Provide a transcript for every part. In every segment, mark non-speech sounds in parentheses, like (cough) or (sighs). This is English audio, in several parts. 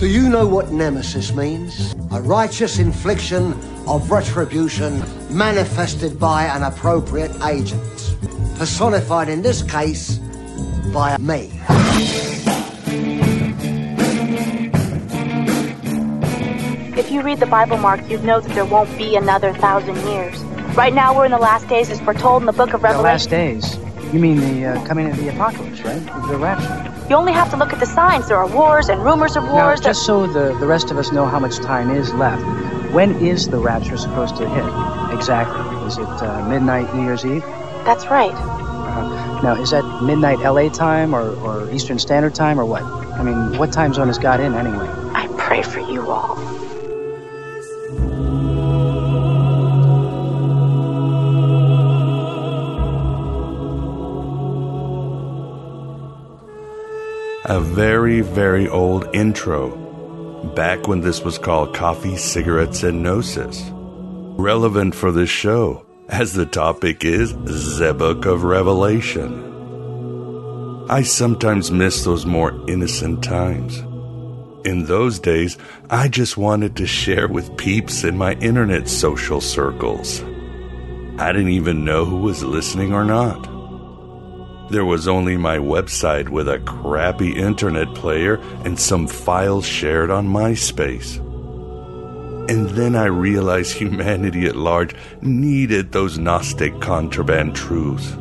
Do you know what nemesis means? A righteous infliction of retribution manifested by an appropriate agent. Personified in this case by me. If you read the Bible, Mark, you'd know that there won't be another thousand years. Right now, we're in the last days as foretold in the book of Revelation. The Revelation. last days. You mean the uh, coming of the apocalypse, right? The rapture. You only have to look at the signs. There are wars and rumors of Now, wars. that- just so the, the rest of us know how much time is left, when is the rapture supposed to hit? Exactly. Is it uh, midnight New Year's Eve? That's right. Uh, now, is that midnight LA time or, or Eastern Standard Time or what? I mean, what time zone has got in anyway? I pray for you all. A very, very old intro, back when this was called Coffee, Cigarettes, and Gnosis. Relevant for this show, as the topic is the Book of Revelation. I sometimes miss those more innocent times. In those days, I just wanted to share with peeps in my internet social circles. I didn't even know who was listening or not. There was only my website with a crappy internet player and some files shared on MySpace. And then I realized humanity at large needed those Gnostic contraband truths.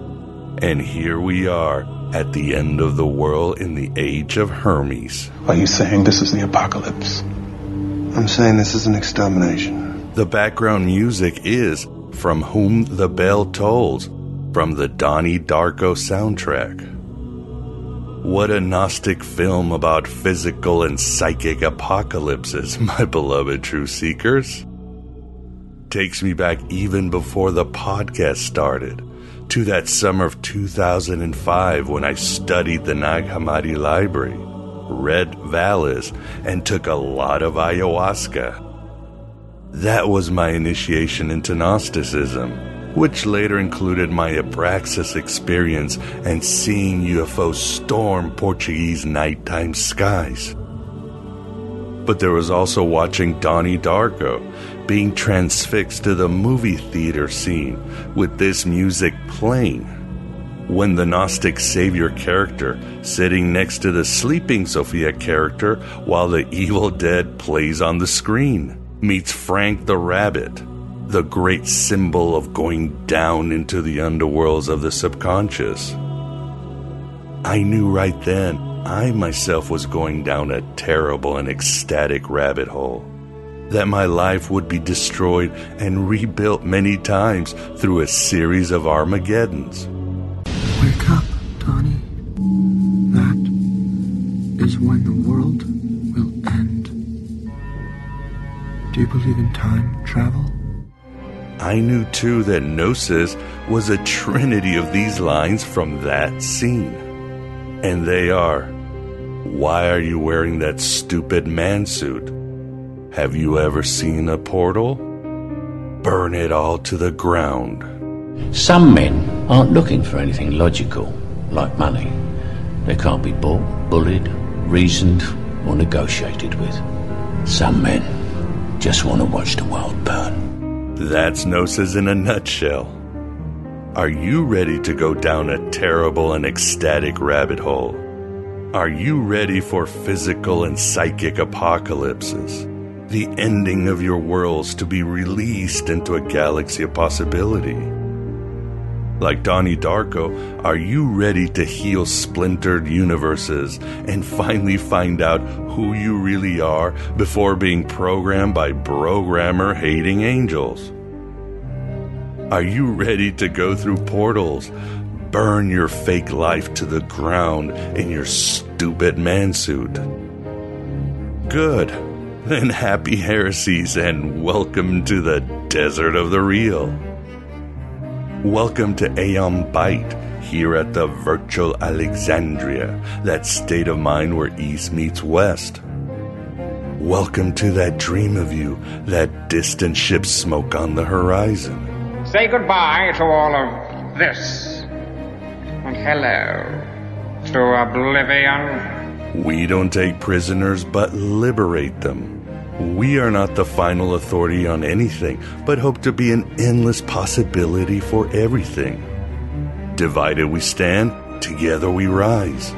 And here we are at the end of the world in the age of Hermes. Are you saying this is the apocalypse? I'm saying this is an extermination. The background music is From Whom the Bell Tolls from the Donnie Darko soundtrack. What a Gnostic film about physical and psychic apocalypses, (laughs) my beloved true seekers. Takes me back even before the podcast started, to that summer of 2005 when I studied the Nag Hammadi Library, read Valis, and took a lot of ayahuasca. That was my initiation into Gnosticism, which later included my Abraxas experience and seeing UFOs storm Portuguese nighttime skies. But there was also watching Donnie Darko, being transfixed to the movie theater scene with this music playing. When the Gnostic Savior character sitting next to the sleeping Sophia character while the Evil Dead plays on the screen meets Frank the Rabbit, the great symbol of going down into the underworlds of the subconscious. I knew right then I myself was going down a terrible and ecstatic rabbit hole. That my life would be destroyed and rebuilt many times through a series of Armageddons. Wake up, Donnie. That is when the world will end. Do you believe in time travel? I knew too that Gnosis was a trinity of these lines from that scene. And they are Why are you wearing that stupid man suit? Have you ever seen a portal? Burn it all to the ground. Some men aren't looking for anything logical, like money. They can't be bought, bullied, reasoned, or negotiated with. Some men just want to watch the world burn. That's Gnosis in a nutshell. Are you ready to go down a terrible and ecstatic rabbit hole? Are you ready for physical and psychic apocalypses? the ending of your worlds to be released into a galaxy of possibility. Like Donnie Darko, are you ready to heal splintered universes and finally find out who you really are before being programmed by programmer hating angels? Are you ready to go through portals, burn your fake life to the ground in your stupid mansuit? Good. Then happy heresies and welcome to the desert of the real. Welcome to Aeon Byte here at the virtual Alexandria, that state of mind where East meets West. Welcome to that dream of you, that distant ship smoke on the horizon. Say goodbye to all of this. And hello to oblivion. We don't take prisoners but liberate them. We are not the final authority on anything, but hope to be an endless possibility for everything. Divided we stand, together we rise.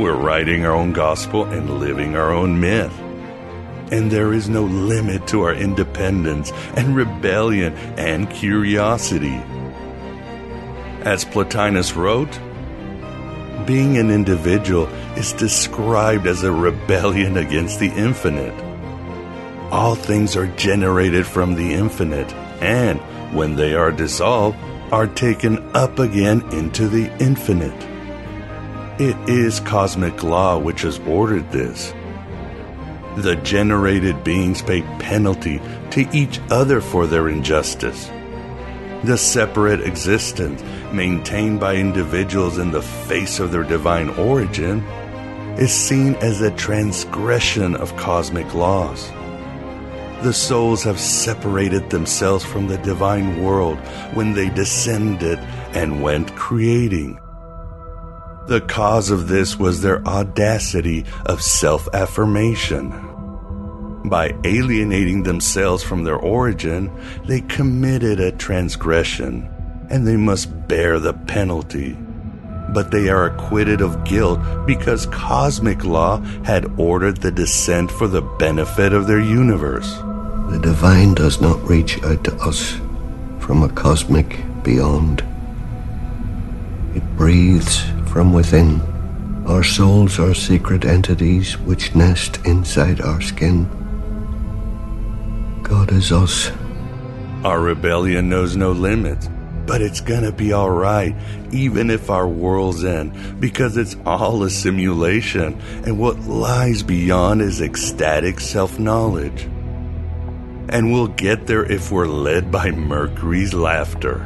We're writing our own gospel and living our own myth. And there is no limit to our independence and rebellion and curiosity. As Plotinus wrote, being an individual is described as a rebellion against the infinite. All things are generated from the infinite, and when they are dissolved, are taken up again into the infinite. It is cosmic law which has ordered this. The generated beings pay penalty to each other for their injustice. The separate existence maintained by individuals in the face of their divine origin is seen as a transgression of cosmic laws. The souls have separated themselves from the divine world when they descended and went creating. The cause of this was their audacity of self affirmation. By alienating themselves from their origin, they committed a transgression, and they must bear the penalty. But they are acquitted of guilt because cosmic law had ordered the descent for the benefit of their universe. The divine does not reach out to us from a cosmic beyond. It breathes from within. Our souls are secret entities which nest inside our skin. God is us. Our rebellion knows no limits, but it's gonna be alright, even if our worlds end, because it's all a simulation, and what lies beyond is ecstatic self knowledge. And we'll get there if we're led by Mercury's laughter.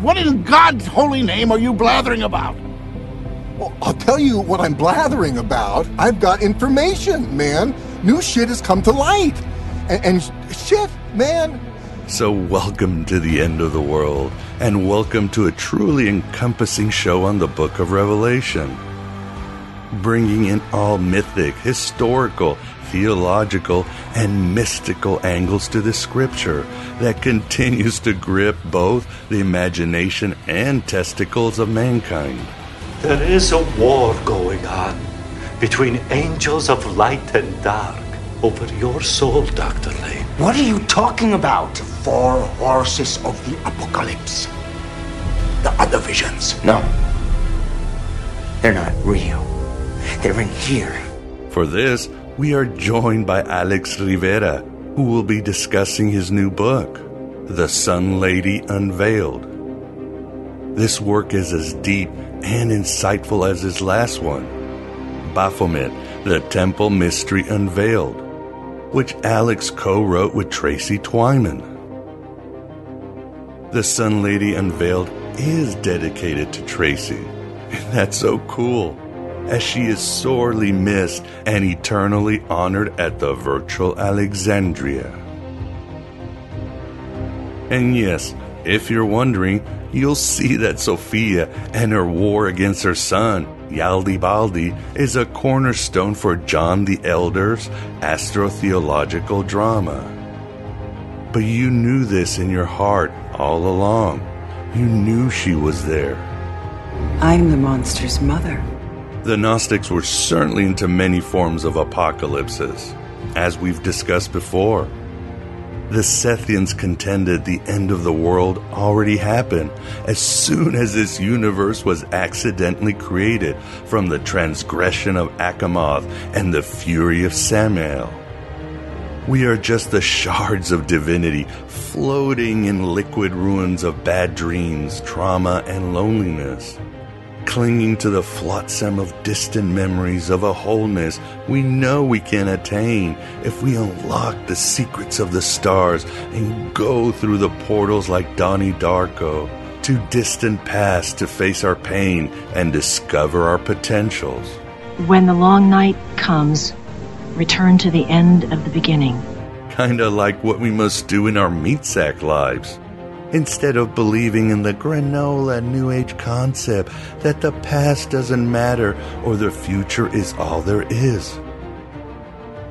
What in God's holy name are you blathering about? Well, I'll tell you what I'm blathering about. I've got information, man. New shit has come to light. And, and shit, man. So, welcome to the end of the world, and welcome to a truly encompassing show on the book of Revelation. Bringing in all mythic, historical, theological, and mystical angles to the scripture that continues to grip both the imagination and testicles of mankind. There is a war going on between angels of light and dark over your soul, Dr. Lane. What are you talking about? Four horses of the apocalypse. The other visions. No. They're not real. They're in here. For this, we are joined by Alex Rivera, who will be discussing his new book, The Sun Lady Unveiled. This work is as deep and insightful as his last one, Baphomet, The Temple Mystery Unveiled, which Alex co wrote with Tracy Twyman. The Sun Lady Unveiled is dedicated to Tracy, (laughs) and that's so cool as she is sorely missed and eternally honored at the virtual Alexandria. And yes, if you're wondering, you'll see that Sophia and her war against her son, Yaldabaoth, is a cornerstone for John the Elder's astrotheological drama. But you knew this in your heart all along. You knew she was there. I'm the monster's mother. The Gnostics were certainly into many forms of apocalypses. as we've discussed before. The Sethians contended the end of the world already happened as soon as this universe was accidentally created from the transgression of Achamoth and the fury of Samael. We are just the shards of divinity floating in liquid ruins of bad dreams, trauma, and loneliness clinging to the flotsam of distant memories of a wholeness we know we can attain if we unlock the secrets of the stars and go through the portals like Donnie Darko to distant past to face our pain and discover our potentials. When the long night comes, return to the end of the beginning. Kinda like what we must do in our meat sack lives instead of believing in the granola New Age concept that the past doesn't matter or the future is all there is.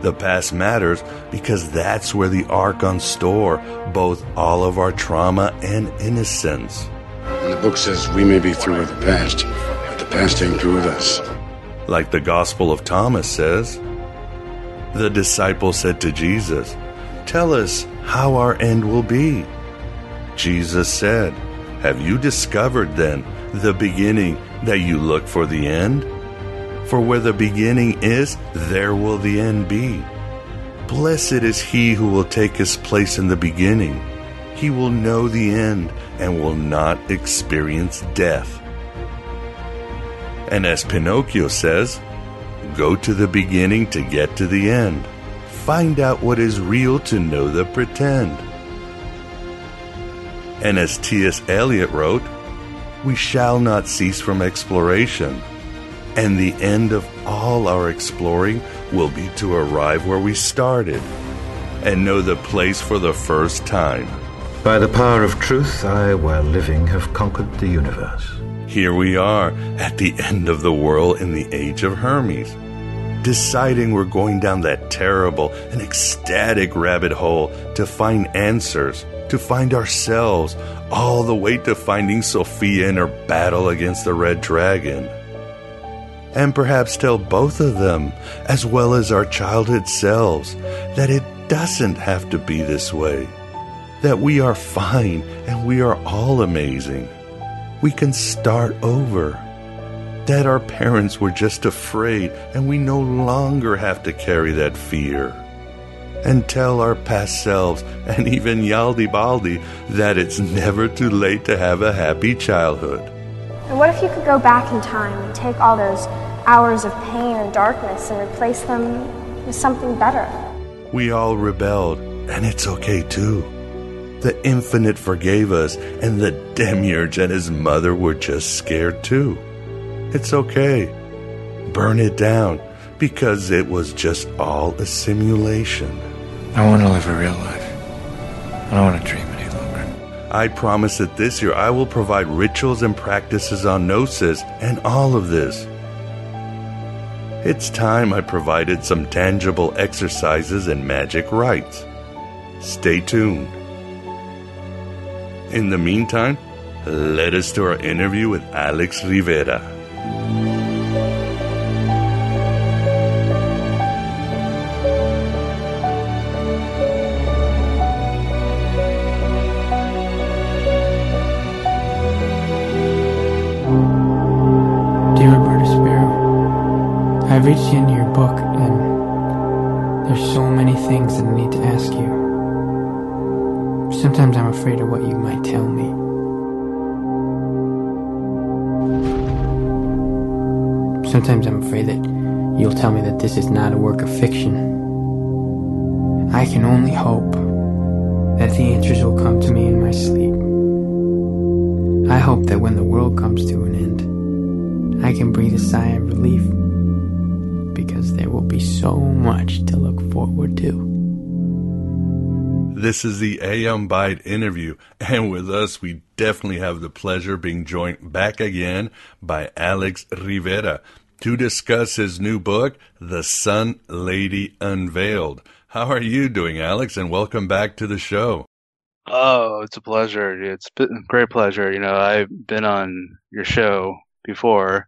The past matters because that's where the Archons store both all of our trauma and innocence. And the book says we may be through with the past, but the past ain't through with us. Like the Gospel of Thomas says. The disciple said to Jesus, Tell us how our end will be. Jesus said, Have you discovered then the beginning that you look for the end? For where the beginning is, there will the end be. Blessed is he who will take his place in the beginning. He will know the end and will not experience death. And as Pinocchio says, go to the beginning to get to the end. Find out what is real to know the pretend. And as T.S. Eliot wrote, we shall not cease from exploration, and the end of all our exploring will be to arrive where we started and know the place for the first time. By the power of truth, I, while living, have conquered the universe. Here we are at the end of the world in the age of Hermes, deciding we're going down that terrible and ecstatic rabbit hole to find answers to find ourselves, all the way to finding Sophia in her battle against the Red Dragon. And perhaps tell both of them, as well as our childhood selves, that it doesn't have to be this way. That we are fine and we are all amazing. We can start over. That our parents were just afraid and we no longer have to carry that fear and tell our past selves and even Yaldabaoth that it's never too late to have a happy childhood. And what if you could go back in time and take all those hours of pain and darkness and replace them with something better? We all rebelled, and it's okay too. The infinite forgave us, and the demiurge and his mother were just scared too. It's okay. Burn it down because it was just all a simulation. I want to live a real life. I don't want to dream any longer. I promise that this year I will provide rituals and practices on Gnosis and all of this. It's time I provided some tangible exercises and magic rites. Stay tuned. In the meantime, let us to our interview with Alex Rivera. Can breathe a sigh of relief because there will be so much to look forward to. This is the Aeon Byte interview, and with us, we definitely have the pleasure being joined back again by Alex Rivera to discuss his new book, The Sun Lady Unveiled. How are you doing, Alex? And welcome back to the show. Oh, it's a pleasure. It's a great pleasure. You know, I've been on your show before,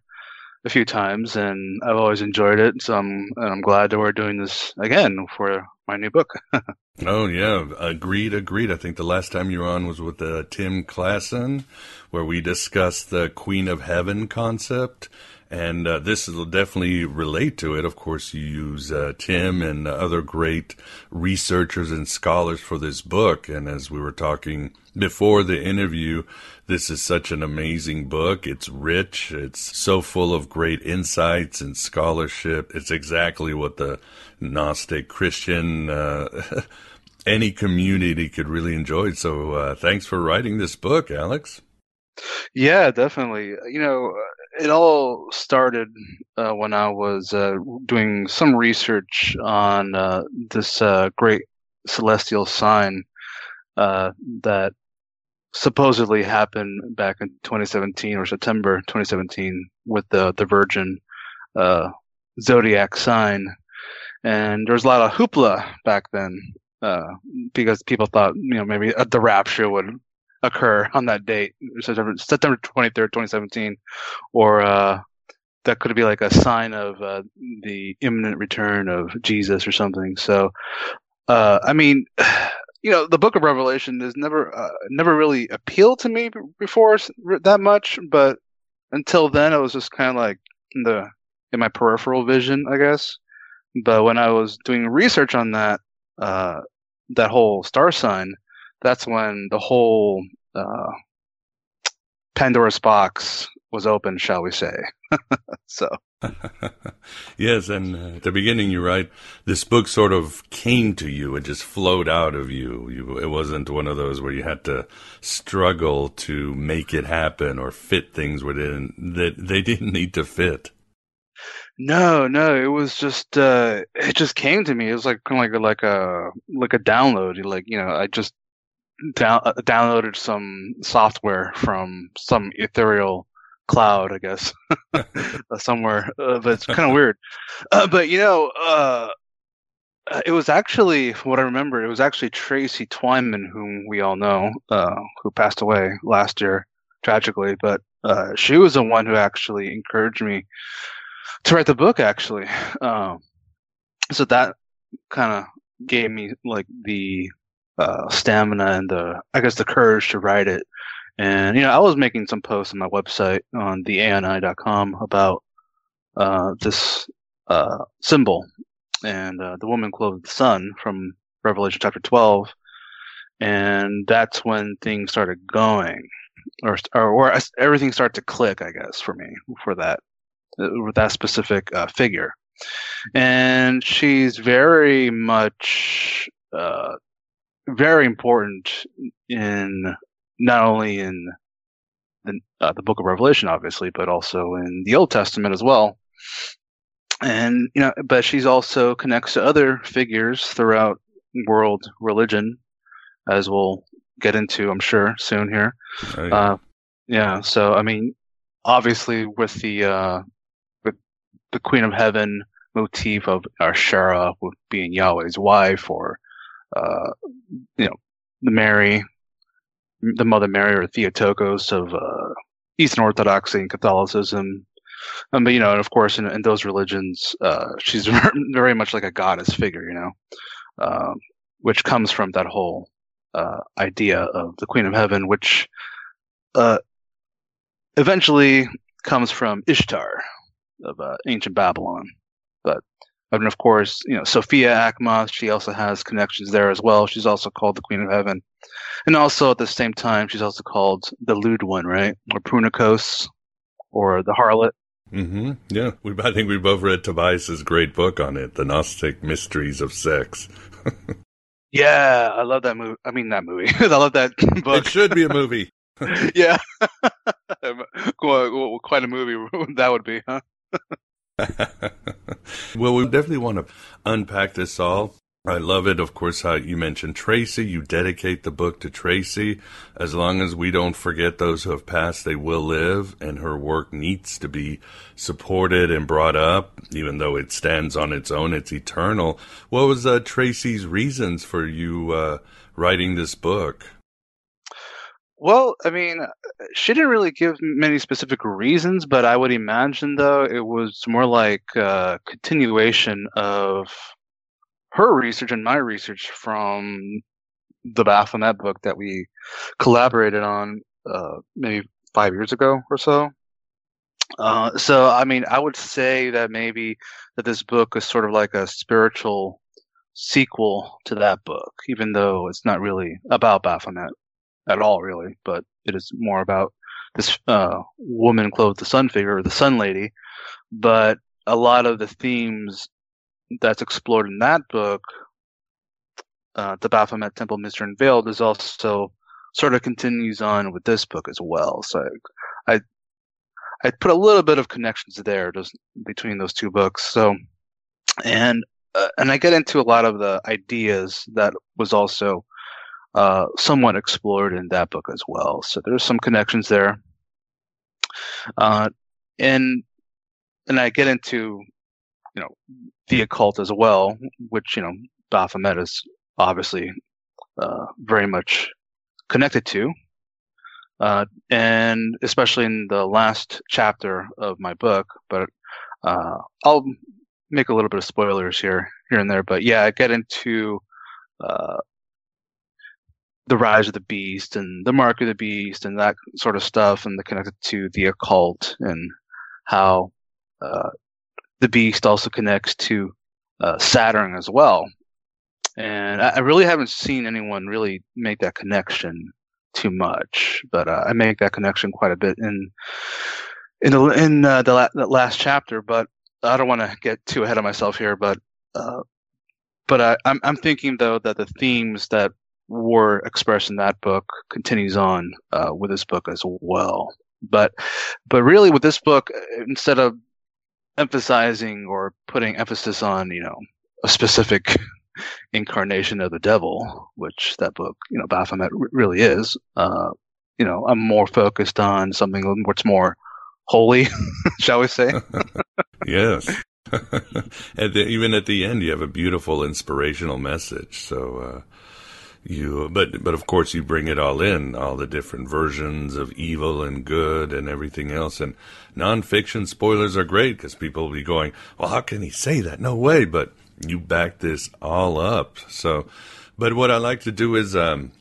a few times, and I've always enjoyed it. So I'm I'm glad that we're doing this again for my new book. (laughs) oh yeah, agreed, agreed. I think the last time you were on was with uh, Tim Klassen, where we discussed the Queen of Heaven concept. And uh, this will definitely relate to it. Of course, you use uh, Tim and other great researchers and scholars for this book. And as we were talking before the interview, this is such an amazing book. It's rich. It's so full of great insights and scholarship. It's exactly what the Gnostic Christian, uh, (laughs) any community could really enjoy. So, uh, thanks for writing this book, Alex. Yeah, definitely. You know, it all started uh, when I was uh, doing some research on uh, this uh, great celestial sign uh, that supposedly happened back in 2017 or September 2017 with the the Virgin uh, zodiac sign, and there was a lot of hoopla back then because people thought you know maybe the rapture would occur on that date, September, September 23rd, 2017, or uh, that could be like a sign of uh, the imminent return of Jesus or something. So, uh, I mean, (sighs) you know, the Book of Revelation has never uh, never really appealed to me before that much, but until then, it was just kind of like in the in my peripheral vision, I guess. But when I was doing research on that, uh, that whole star sign, that's when the whole uh, Pandora's box was open, shall we say? (laughs) so. (laughs) yes, and uh, at the beginning, you're right. This book sort of came to you; it just flowed out of you. you. It wasn't one of those where you had to struggle to make it happen or fit things within that they (laughs) didn't need to fit. No, no, it was just uh it just came to me. It was like kind of like a, like a like a download. Like you know, I just down, uh, downloaded some software from some ethereal cloud, I guess, (laughs) somewhere. Uh, but it's kind of weird. Uh, but you know, uh, uh, it was actually what I remember. It was actually Tracy Twyman, whom we all know, uh, who passed away last year tragically. But she was the one who actually encouraged me to write the book. Actually, um, so that kind of gave me like the uh, stamina and the I guess the courage to write it. And you know, I was making some posts on my website on theani.com about uh, this uh, symbol and uh, the woman clothed the sun from Revelation chapter 12, and that's when things started going, or or, or everything started to click, I guess, for me for that with that specific uh, figure. And she's very much uh, very important in not only in the, uh, the book of Revelation, obviously, but also in the Old Testament as well. And, you know, but she's also connects to other figures throughout world religion, as we'll get into, I'm sure, soon here. Oh, yeah. Uh, yeah. So, I mean, obviously with the, uh, with the Queen of Heaven motif of Ashera being Yahweh's wife or uh, you know, the Mary, the Mother Mary or Theotokos of uh, Eastern Orthodoxy and Catholicism. Um, but you know, and of course, in, in those religions, uh, she's (laughs) very much like a goddess figure, you know, um, which comes from that whole uh, idea of the Queen of Heaven, which uh, eventually comes from Ishtar of uh, ancient Babylon. But and of course, you know, Sophia Achamoth, she also has connections there as well. She's also called the Queen of Heaven. And also at the same time, she's also called the lewd one, right? Or Prunikos, or the harlot. Mm-hmm. Yeah. We, I think we both read Tobias's great book on it, The Gnostic Mysteries of Sex. (laughs) yeah, I love that movie. I mean, that movie. (laughs) I love that book. It should be a (laughs) movie. yeah. Quite a movie that would be, huh? (laughs) well, we definitely want to unpack this all. I love it, of course, how you mentioned Tracy. You dedicate the book to Tracy. As long as we don't forget those who have passed, they will live, and her work needs to be supported and brought up, even though it stands on its own. It's eternal. What was uh, Tracy's reasons for you uh, writing this book? Well, I mean, she didn't really give many specific reasons, but I would imagine though it was more like a continuation of her research and my research from the Baphomet book that we collaborated on uh, maybe five years ago or so. Uh, so, I mean, I would say that maybe that this book is sort of like a spiritual sequel to that book, even though it's not really about Baphomet at all, really, but it is more about this uh, woman clothed the sun figure, or the sun lady. But a lot of the themes that's explored in that book, uh, the Baphomet Temple Mystery Unveiled, is also sort of continues on with this book as well. So I I put a little bit of connections there just between those two books. So and uh, and I get into a lot of the ideas that was also uh, somewhat explored in that book as well. So there's some connections there. Uh, and and I get into you know the occult as well, which you know Baphomet is obviously uh, very much connected to. Uh, and especially in the last chapter of my book, but uh, I'll make a little bit of spoilers here, here and there. But yeah, I get into uh, the rise of the beast and the mark of the beast and that sort of stuff, and the connected to the occult and how uh, the beast also connects to uh, Saturn as well. And I, really haven't seen anyone really make that connection too much, but uh, I make that connection quite a bit in in the in uh, the, la- the last chapter. But I don't want to get too ahead of myself here. But uh, but I, I'm I'm thinking though that the themes that were expressed in that book continues on uh, with this book as well. But but really with this book, instead of emphasizing or putting emphasis on you know a specific incarnation of the devil, which that book you know Baphomet really is. Uh, you know, I'm more focused on something what's more holy, (laughs) shall we say? (laughs) yes. (laughs) and even at the end, you have a beautiful inspirational message. So, uh, you but but of course you bring it all in all the different versions of evil and good and everything else. And nonfiction spoilers are great because people will be going well how can he say that? No way. But you back this all up. So but what i like to do is um,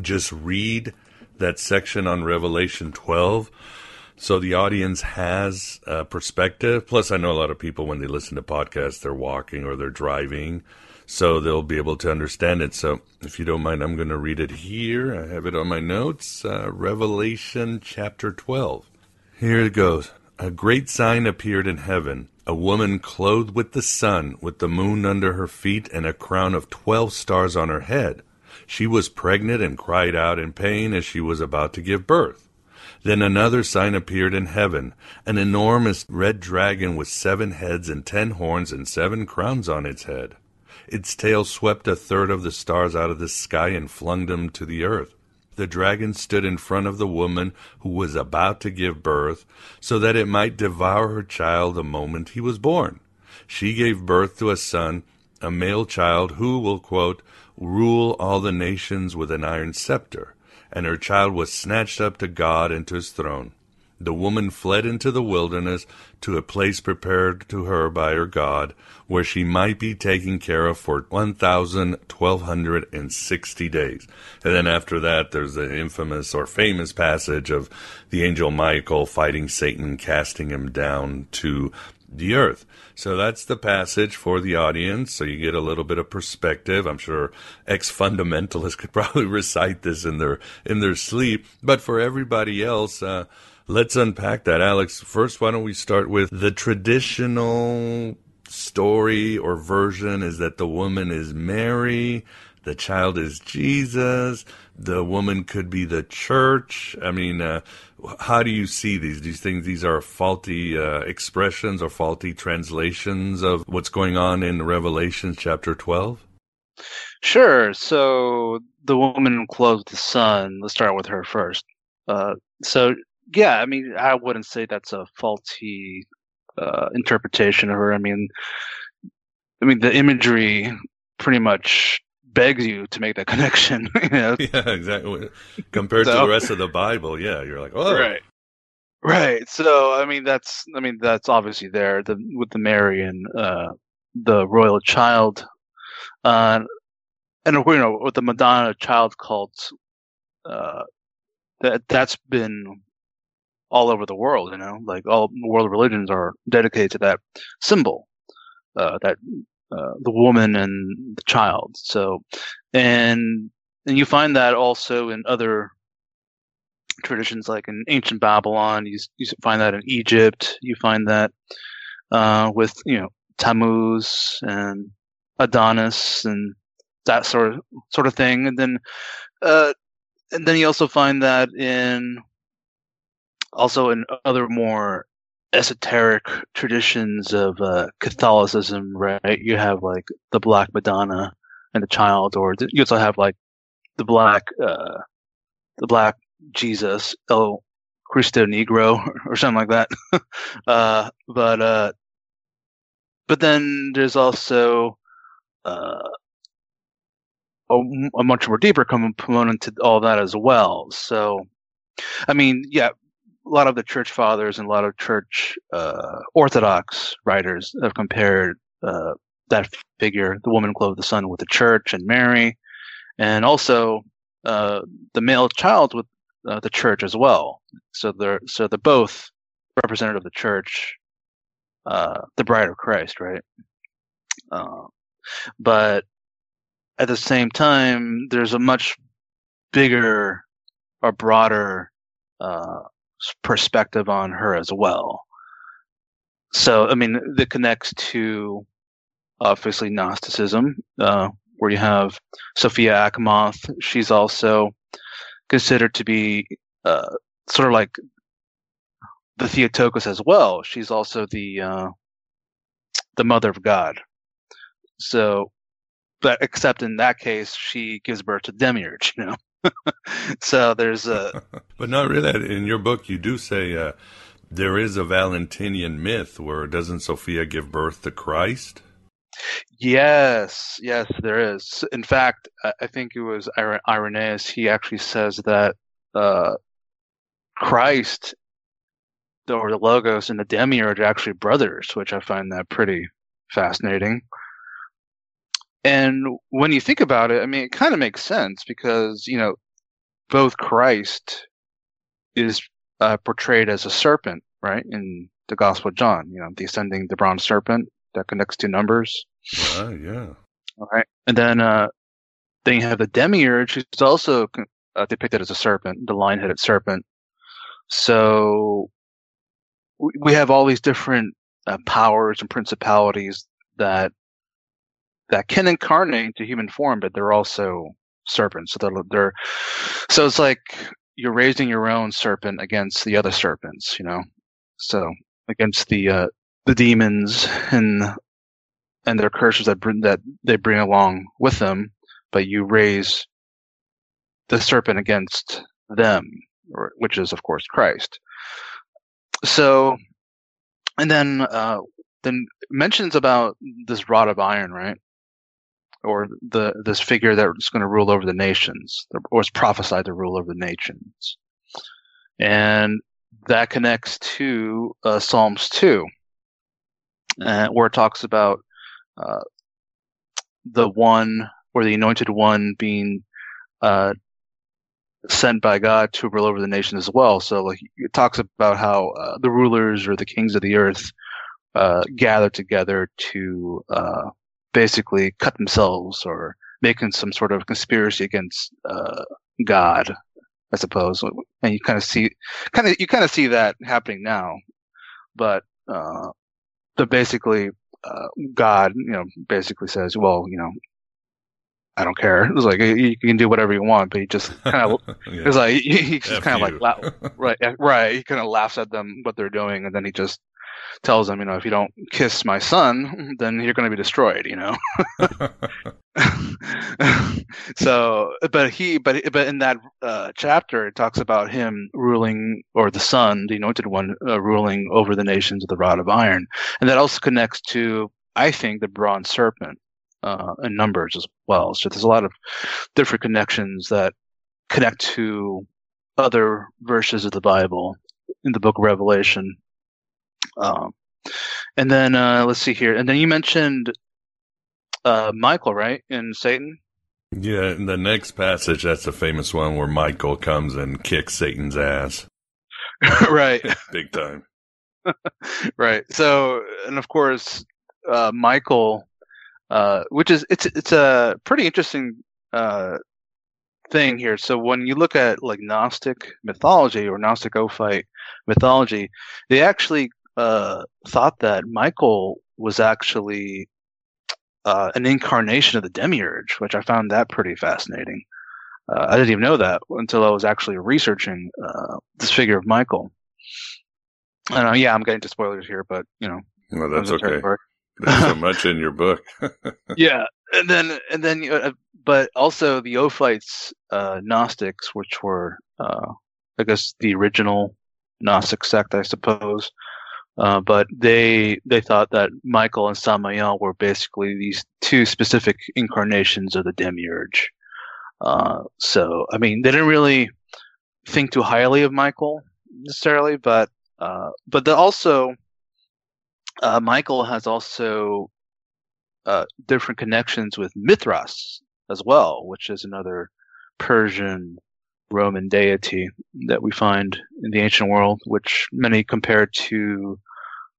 just read that section on revelation 12 so the audience has a perspective. Plus i know a lot of people when they listen to podcasts they're walking or they're driving so they'll be able to understand it. So, if you don't mind, I'm going to read it here. I have it on my notes. Uh, Revelation chapter 12. Here it goes. A great sign appeared in heaven a woman clothed with the sun, with the moon under her feet, and a crown of twelve stars on her head. She was pregnant and cried out in pain as she was about to give birth. Then another sign appeared in heaven an enormous red dragon with seven heads and ten horns and seven crowns on its head. Its tail swept a third of the stars out of the sky and flung them to the earth. The dragon stood in front of the woman who was about to give birth, so that it might devour her child the moment he was born. She gave birth to a son, a male child who will, quote, rule all the nations with an iron scepter, and her child was snatched up to God and to his throne. The woman fled into the wilderness to a place prepared to her by her God, where she might be taken care of for 1,260 days. And then after that, there's the infamous or famous passage of the angel Michael fighting Satan, casting him down to the earth. So that's the passage for the audience. So you get a little bit of perspective. I'm sure ex fundamentalists (laughs) could probably recite this in their in their sleep. But for everybody else, uh, let's unpack that, Alex. First, why don't we start with the traditional story or version is that the woman is Mary, the child is Jesus, the woman could be the church. I mean, uh, how do you see these? These things, these are faulty uh, expressions or faulty translations of what's going on in Revelation chapter 12? Sure. So the woman clothed the sun, let's start with her first. Uh, so, yeah, I mean, I wouldn't say that's a faulty uh, interpretation of her. I mean, I mean the imagery pretty much begs you to make that (laughs) connection. you know? (laughs) Yeah, exactly. Compared to the rest of the Bible, yeah, you're like, oh, Right. Right. So I mean that's I mean that's obviously there the with the Mary and uh the royal child uh and you know with the Madonna child cult uh that that's been all over the world, you know, like all world religions are dedicated to that symbol. Uh that uh the woman and the child. So and and you find that also in other traditions like in ancient Babylon. You, you find that in Egypt. You find that uh, with you know Tammuz and Adonis and that sort of sort of thing. And then uh, and then you also find that in also in other more esoteric traditions of uh, Catholicism, right? You have like the Black Madonna and the Child, or you also have like the Black uh, the Black Jesus, El Cristo Negro, (laughs) or something like that. (laughs) uh, but uh, but then there's also uh, a, a much more deeper component to all that as well. So, I mean, yeah, a lot of the church fathers and a lot of church uh, Orthodox writers have compared uh, that figure, the woman clothed the sun, with the church and Mary, and also uh, the male child with uh, the church as well. So they're so they're both representative of the church, uh, the bride of Christ, right? Uh, but at the same time, there's a much bigger or broader uh, perspective on her as well. So, I mean, that connects to obviously Gnosticism, uh, where you have Sophia Achamoth. She's also considered to be uh, sort of like the Theotokos as well. She's also the uh, the mother of God. So, but except in that case, she gives birth to demiurge. You know. (laughs) so there's a (laughs) But not really. In your book, you do say uh, there is a Valentinian myth where doesn't Sophia give birth to Christ? Yes, yes, there is. In fact, I think it was Irenaeus. He actually says that uh, Christ, or the Logos, and the Demiurge are actually brothers, which I find that pretty fascinating. And when you think about it, I mean, it kind of makes sense because you know, both Christ is uh, portrayed as a serpent, right, in the Gospel of John. You know, the ascending, the bronze serpent that connects to numbers. Ah, yeah. All right, and then uh, then you have the demiurge, who's also uh, depicted as a serpent, the lion-headed serpent. So we we have all these different uh, powers and principalities that that can incarnate into human form, but they're also serpents. So they're, they're so it's like you're raising your own serpent against the other serpents, you know. So against the uh, the demons and and their curses that bring, that they bring along with them, but you raise the serpent against them, or, which is of course Christ. So, and then uh, then mentions about this rod of iron, right? Or the this figure that's going to rule over the nations, or is prophesied to rule over the nations, and that connects to uh, Psalms two, uh, where it talks about uh, the one or the anointed one being uh, sent by God to rule over the nation as well. So like it talks about how uh, the rulers or the kings of the earth uh, gather together to uh, basically cut themselves or making some sort of conspiracy against uh, God, I suppose. And you kind of see, kind of you kind of see that happening now, but uh, basically uh, God, you know, basically says, well, you know, I don't care. It's like you can do whatever you want, but he just kind of (laughs) Yeah. it's like he, he just kind of like la- right, eh, right. He kind of laughs at them what they're doing, and then he just tells them, you know, if you don't kiss my son, then you're going to be destroyed. You know. (laughs) (laughs) so, but he, but but in that uh, chapter, it talks about him ruling, or the son, the anointed one, uh, ruling over the nations of the rod of iron, and that also connects to, I think, the bronze serpent, uh, in Numbers as well. So there's a lot of different connections that connect to other verses of the Bible in the Book of Revelation. Um, and then uh, let's see here. And then you mentioned uh, Michael, right, in Satan. Yeah, in the next passage, that's the famous one where Michael comes and kicks Satan's ass. (laughs) right. (laughs) Big time. (laughs) right. So, and of course, uh, Michael, uh, which is it's it's a pretty interesting uh, thing here. So when you look at like Gnostic mythology or Gnostic Ophite mythology, they actually uh, thought that Michael was actually uh, an incarnation of the demiurge, which I found that pretty fascinating. Uh, I didn't even know that until I was actually researching uh, this figure of Michael. Know, yeah, I'm getting to spoilers here, but you know, well, that's okay. There's so (laughs) much in your book. (laughs) yeah, and then and then, uh, but also the Ophites, uh, Gnostics, which were, uh, I guess, the original Gnostic sect, I suppose. Uh, but they they thought that Michael and Samael were basically these two specific incarnations of the demiurge. Uh, so I mean, they didn't really think too highly of Michael necessarily, but uh, but also uh, Michael has also uh, different connections with Mithras as well, which is another Persian Roman deity that we find in the ancient world, which many compare to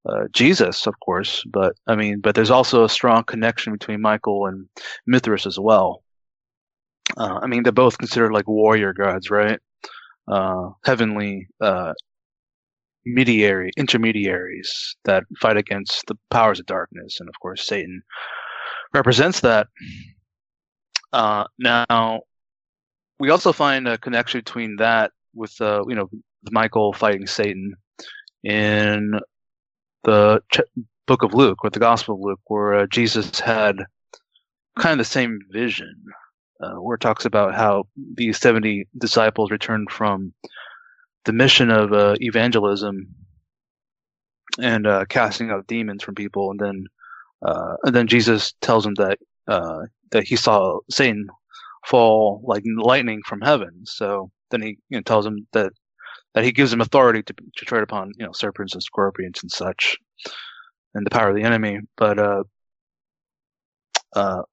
uh, Jesus, of course. But I mean, but there's also a strong connection between Michael and Mithras as well. Uh, I mean, they're both considered like warrior gods, right? Uh, heavenly uh, mediary intermediaries that fight against the powers of darkness, and of course, Satan represents that. Uh, now, we also find a connection between that with uh, you know Michael fighting Satan in the book of Luke, or the Gospel of Luke, where uh, Jesus had kind of the same vision, uh, where it talks about how these seventy disciples returned from the mission of uh, evangelism and uh, casting out demons from people, and then uh, and then Jesus tells them that uh, that he saw Satan fall like lightning from heaven. So then he you know, tells him that that he gives him authority to to tread upon you know serpents and scorpions and such, and the power of the enemy. But uh, uh,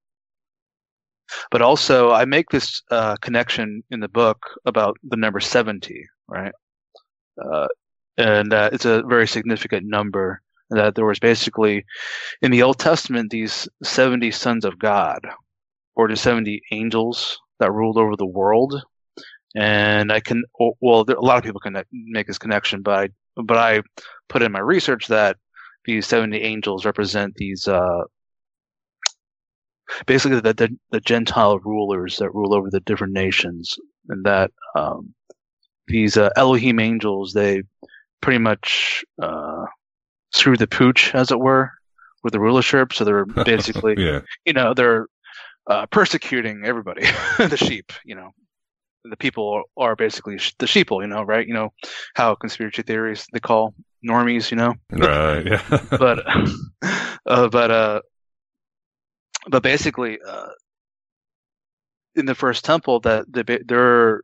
but also I make this uh, connection in the book about the number seventy, right? Uh, and uh, it's a very significant number. That there was basically in the Old Testament these seventy sons of God, or the seventy angels that ruled over the world. And I can, well, there, a lot of people can make this connection, but I, but I put in my research that these seventy angels represent these uh, basically the, the, the Gentile rulers that rule over the different nations, and that um, these uh, Elohim angels they pretty much uh, screw the pooch, as it were, with the rulership. So they're (laughs) basically, yeah. you know, they're uh, persecuting everybody, (laughs) the sheep, you know. The people are basically the sheeple, you know, right? You know how conspiracy theories they call normies, you know. Right. Yeah. (laughs) (laughs) but, uh, but, uh, but basically, uh, in the first temple, that they, they're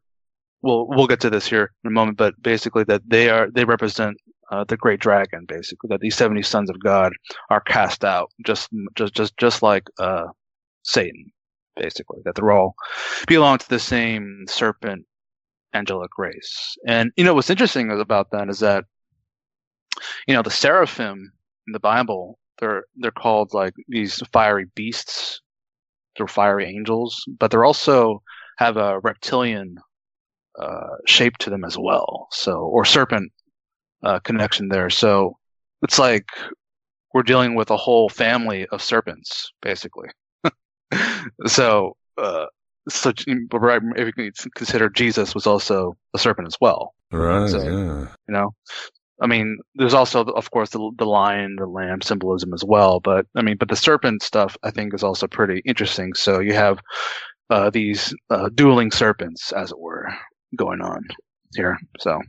we'll we'll get to this here in a moment, but basically that they are they represent uh, the great dragon, basically that these seventy sons of God are cast out, just just just just like uh, Satan, basically that they're all belong to the same serpent angelic race. And you know what's interesting about that is that you know the seraphim in the Bible they're they're called like these fiery beasts. They're fiery angels, but they're also have a reptilian uh, shape to them as well. So, or serpent uh, connection there. So it's like we're dealing with a whole family of serpents, basically. (laughs) so, uh, so right, if you consider Jesus was also a serpent as well. Right. So, yeah. You know, I mean, there's also, of course, the, the lion, the lamb symbolism as well. But I mean, but the serpent stuff I think is also pretty interesting. So you have uh, these uh, dueling serpents, as it were, going on here. So,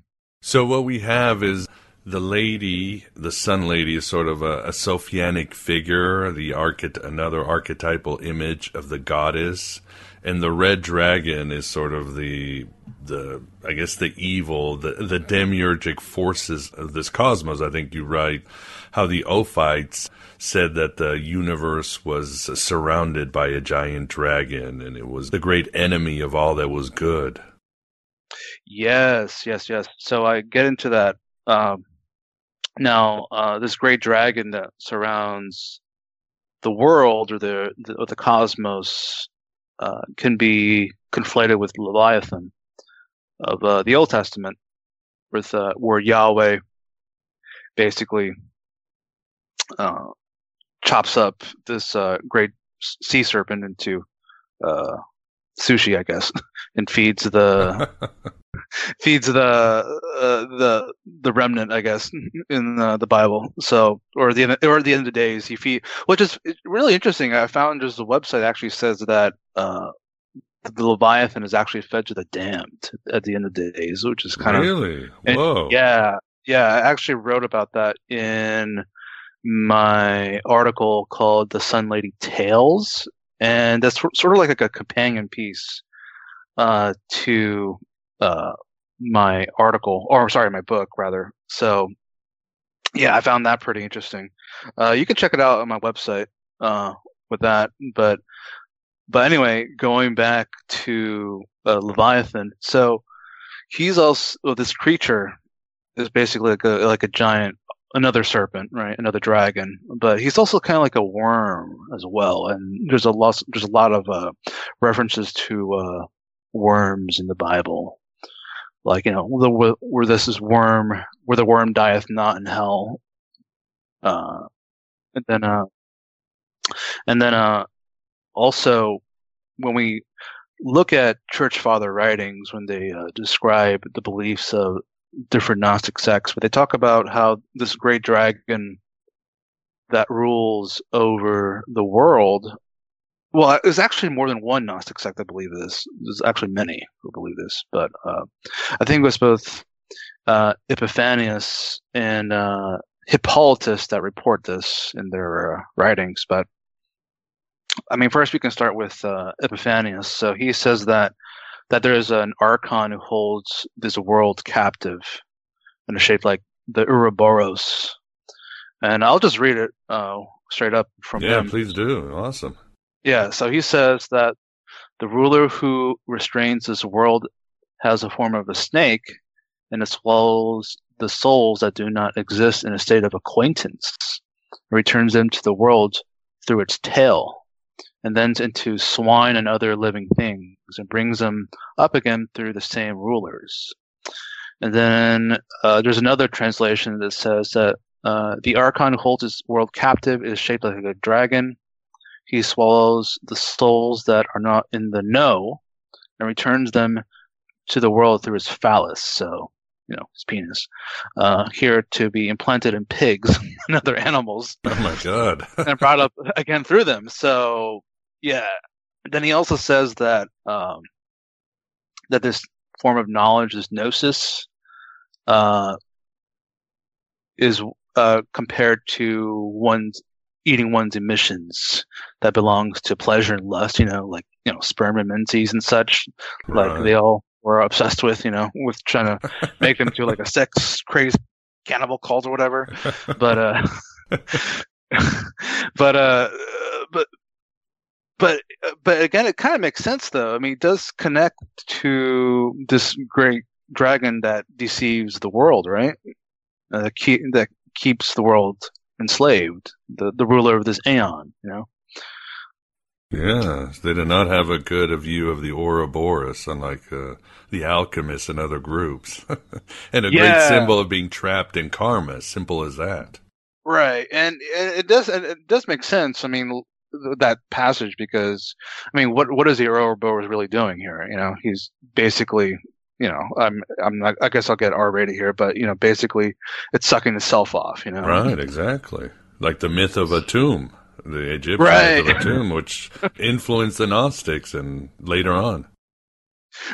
so what we have is the lady, the sun lady, is sort of a, a Sophianic figure, the archety- another archetypal image of the goddess, and the red dragon is sort of the the I guess the evil, the the demiurgic forces of this cosmos. I think you write how the Ophites said that the universe was surrounded by a giant dragon, and it was the great enemy of all that was good. Yes, yes, yes. So I get into that. Um, now, uh, this great dragon that surrounds the world or the the, or the cosmos uh, can be conflated with Leviathan of uh, the Old Testament, with uh, where Yahweh basically uh, chops up this uh, great sea serpent into sushi, I guess, (laughs) and feeds the (laughs) feeds the uh, the the remnant, I guess, (laughs) in uh, the Bible. So, or the or at the end of the days, he feed, which is really interesting. I found just the website actually says that uh, the Leviathan is actually fed to the damned at the end of the days, which is kind really? of really whoa. yeah, yeah. I actually wrote about that in my article called "The Sun Lady Tales," and that's sort of like a companion piece uh, to uh, my article, or sorry, my book rather. So, yeah, I found that pretty interesting. Uh, you can check it out on my website uh, with that. But, but anyway, going back to uh, Leviathan, so he's also well, this creature is basically like a like a giant another serpent, right? Another dragon, but he's also kind of like a worm as well. And there's a lot, there's a lot of uh, references to uh, worms in the Bible, like you know, the, where, this is worm, where the worm dieth not in hell. Uh, and then, uh, and then, uh, also when we look at church father writings, when they uh, describe the beliefs of different Gnostic sects, but they talk about how this great dragon that rules over the world. Well, there's actually more than one Gnostic sect that believe this. There's actually many who believe this, but uh, I think it was both uh, Epiphanius and uh, Hippolytus that report this in their uh, writings. But I mean, first we can start with uh, Epiphanius. So he says that that there is an archon who holds this world captive in a shape like the Ouroboros. And I'll just read it uh, straight up from yeah, him. please do. Awesome. Yeah, so he says that the ruler who restrains this world has a form of a snake, and it swallows the souls that do not exist in a state of acquaintance, and returns them to the world through its tail and then into swine and other living things, and brings them up again through the same rulers. And then uh, there's another translation that says that uh, the archon who holds his world captive is shaped like a dragon. He swallows the souls that are not in the know and returns them to the world through his phallus. So, you know, his penis, uh, here to be implanted in pigs (laughs) and other animals. Oh my god! (laughs) and brought up again through them. So, yeah. Then he also says that um, that this form of knowledge, this gnosis, uh, is uh, compared to one's eating one's emissions that belongs to pleasure and lust. You know, like you know, sperm and menses and such. Like they all were obsessed with. You know, with trying to (laughs) make them to like a sex crazy cannibal cult or whatever. But uh, (laughs) but uh, but but but again, it kind of makes sense though. I mean, it does connect to this great dragon that deceives the world, right? Uh, that, keep, that keeps the world enslaved, the the ruler of this aeon, you know. Yeah, they did not have a good view of the Ouroboros, unlike uh, the alchemists and other groups. (laughs) and a great symbol of being trapped in karma, simple as that. Right, and it does it does make sense. I mean, that passage because I mean, what what is the Ouroboros really doing here? You know, he's basically, you know, I'm I'm not. I guess I'll get R rated here, but you know, basically, it's sucking itself off. You know, Right, exactly. Like the myth of Atum, the Egyptian Right. myth of Atum, which (laughs) influenced the Gnostics and later on.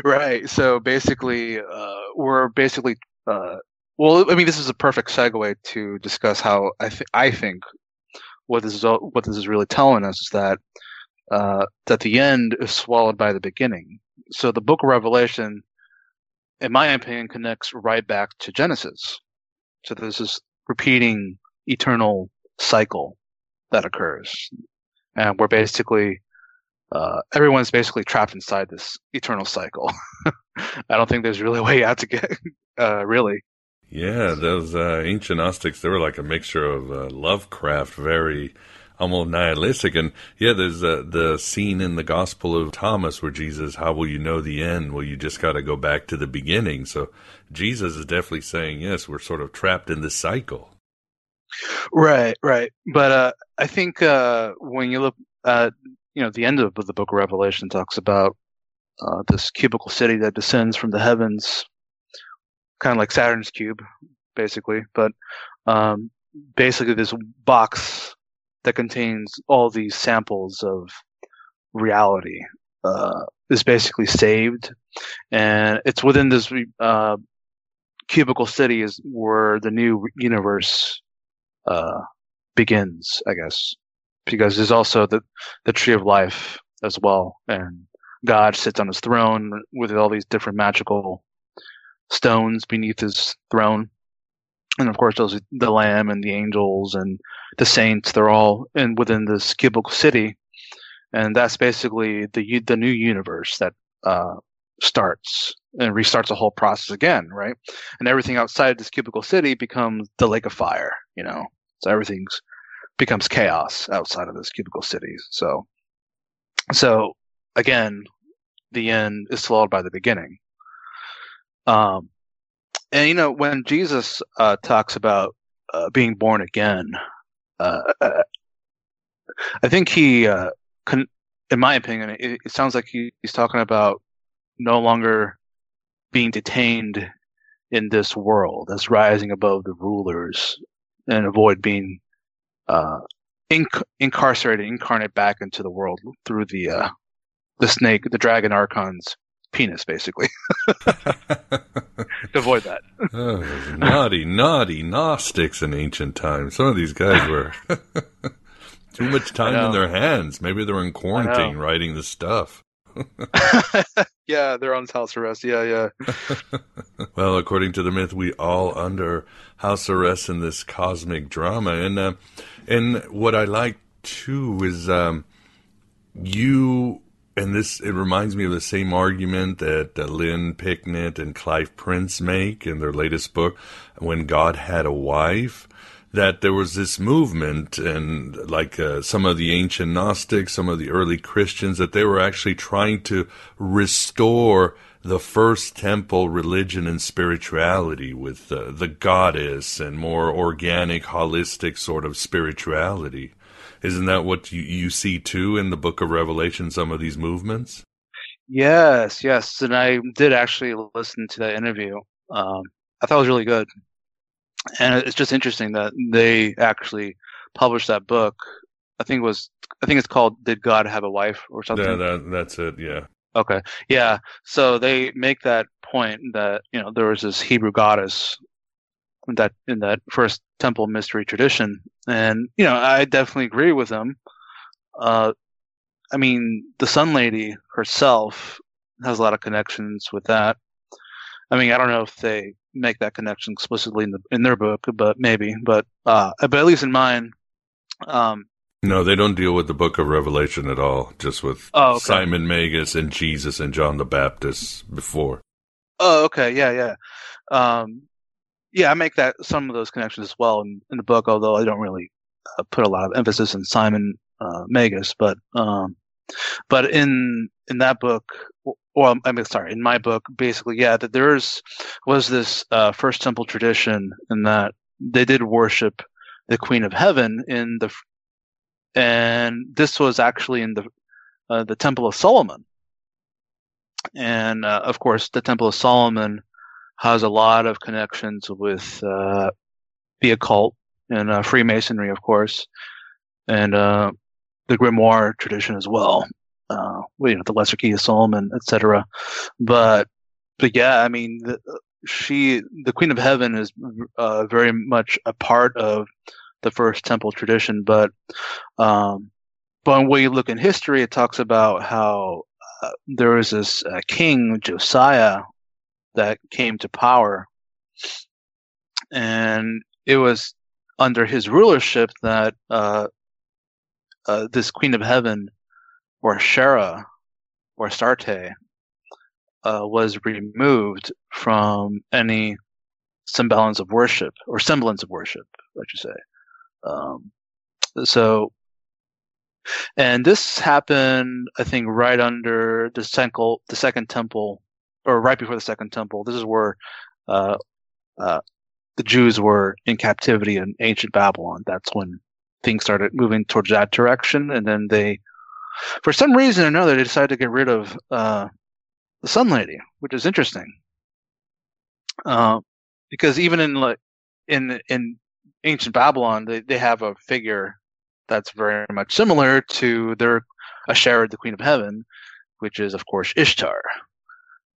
Right. So basically, uh, we're basically uh, well, I mean, this is a perfect segue to discuss how I th- I think what this is what this is really telling us is that uh, that the end is swallowed by the beginning. So the Book of Revelation, in my opinion, connects right back to Genesis. So there's this repeating eternal cycle that occurs, and we're basically uh, everyone's basically trapped inside this eternal cycle. (laughs) I don't think there's really a way out to get (laughs) uh, really. Yeah, those uh, ancient Gnostics, they were like a mixture of uh, Lovecraft, very almost nihilistic. And yeah, there's uh, the scene in the Gospel of Thomas where Jesus, how will you know the end? Well, you just got to go back to the beginning. So Jesus is definitely saying, yes, we're sort of trapped in this cycle. Right, right. But uh, I think uh, when you look at, you know, the end of the book of Revelation talks about uh, this cubical city that descends from the heavens, kind of like Saturn's cube, basically. But um, basically, this box that contains all these samples of reality uh, is basically saved, and it's within this uh, cubicle city is where the new universe uh, begins, I guess, because there's also the the tree of life as well, and God sits on his throne with all these different magical stones beneath his throne. And of course, those the Lamb and the angels and the saints. They're all in within this cubicle city, and that's basically the the new universe that uh, starts and restarts the whole process again, right? And everything outside this cubicle city becomes the lake of fire, you know. So everything's becomes chaos outside of this cubicle city. So, so again, the end is followed by the beginning. Um, and you know when Jesus uh, talks about uh, being born again, uh, I think he, uh, con- in my opinion, it, it sounds like he, he's talking about no longer being detained in this world as rising above the rulers and avoid being uh, inc- incarcerated, incarnate back into the world through the uh, the snake, the dragon archon's penis, basically. (laughs) (laughs) to avoid that. oh, naughty, naughty Gnostics in ancient times. Some of these guys were (laughs) too much time in their hands. Maybe they're in quarantine writing the stuff. yeah, they're on house arrest. Yeah, yeah. well, according to the myth, we all under house arrest in this cosmic drama, and uh, and what I like too is um, you and this it reminds me of the same argument that uh, Lynn Picknett and Clive Prince make in their latest book, when God had a wife that there was this movement and like uh, some of the ancient Gnostics, some of the early Christians, that they were actually trying to restore the first temple religion and spirituality with uh, the goddess and more organic, holistic sort of spirituality. Isn't that what you, you see too in the book of Revelation, some of these movements? Yes, yes. And I did actually listen to that interview. Um, I thought it was really good and it's just interesting that they actually published that book. I think it was I think it's called "Did God Have a Wife" or something. Yeah, that, that's it. Yeah. Okay. Yeah. So they make that point that you know there was this Hebrew goddess that in that first temple mystery tradition, and you know I definitely agree with them. Uh, I mean, the Sun Lady herself has a lot of connections with that. I mean, I don't know if they make that connection explicitly in the in their book, but maybe. But uh, but at least in mine, um, no, they don't deal with the Book of Revelation at all. Just with oh, okay. Simon Magus and Jesus and John the Baptist before. Oh, okay, yeah, yeah, um, yeah. I make that some of those connections as well in, in the book, although I don't really uh, put a lot of emphasis on Simon uh, Magus, but um, but in in that book, well, I mean, sorry, in my book, basically, yeah, that there's was this uh, first temple tradition in that they did worship the Queen of Heaven in the, and this was actually in the uh, the Temple of Solomon, and uh, of course, the Temple of Solomon has a lot of connections with uh, the occult and uh, Freemasonry, of course, and uh, the grimoire tradition as well. Uh, you know, the Lesser Key of Solomon, etc. But, but yeah, I mean, the, she, the Queen of Heaven, is uh, very much a part of the first temple tradition. But um, but when you look in history, it talks about how uh, there was this uh, king Josiah that came to power, and it was under his rulership that uh, uh, this Queen of Heaven, or Shera, or Astarte, uh, was removed from any semblance of worship or semblance of worship, I should say. Um, so, and this happened, I think, right under the the second temple, or right before the second temple. This is where uh, uh, the Jews were in captivity in ancient Babylon. That's when things started moving towards that direction, and then they, for some reason or another, they decided to get rid of uh, the Sun Lady, which is interesting. Uh, because even in like in in ancient Babylon, they, they have a figure that's very much similar to their Asherah, the Queen of Heaven, which is of course Ishtar,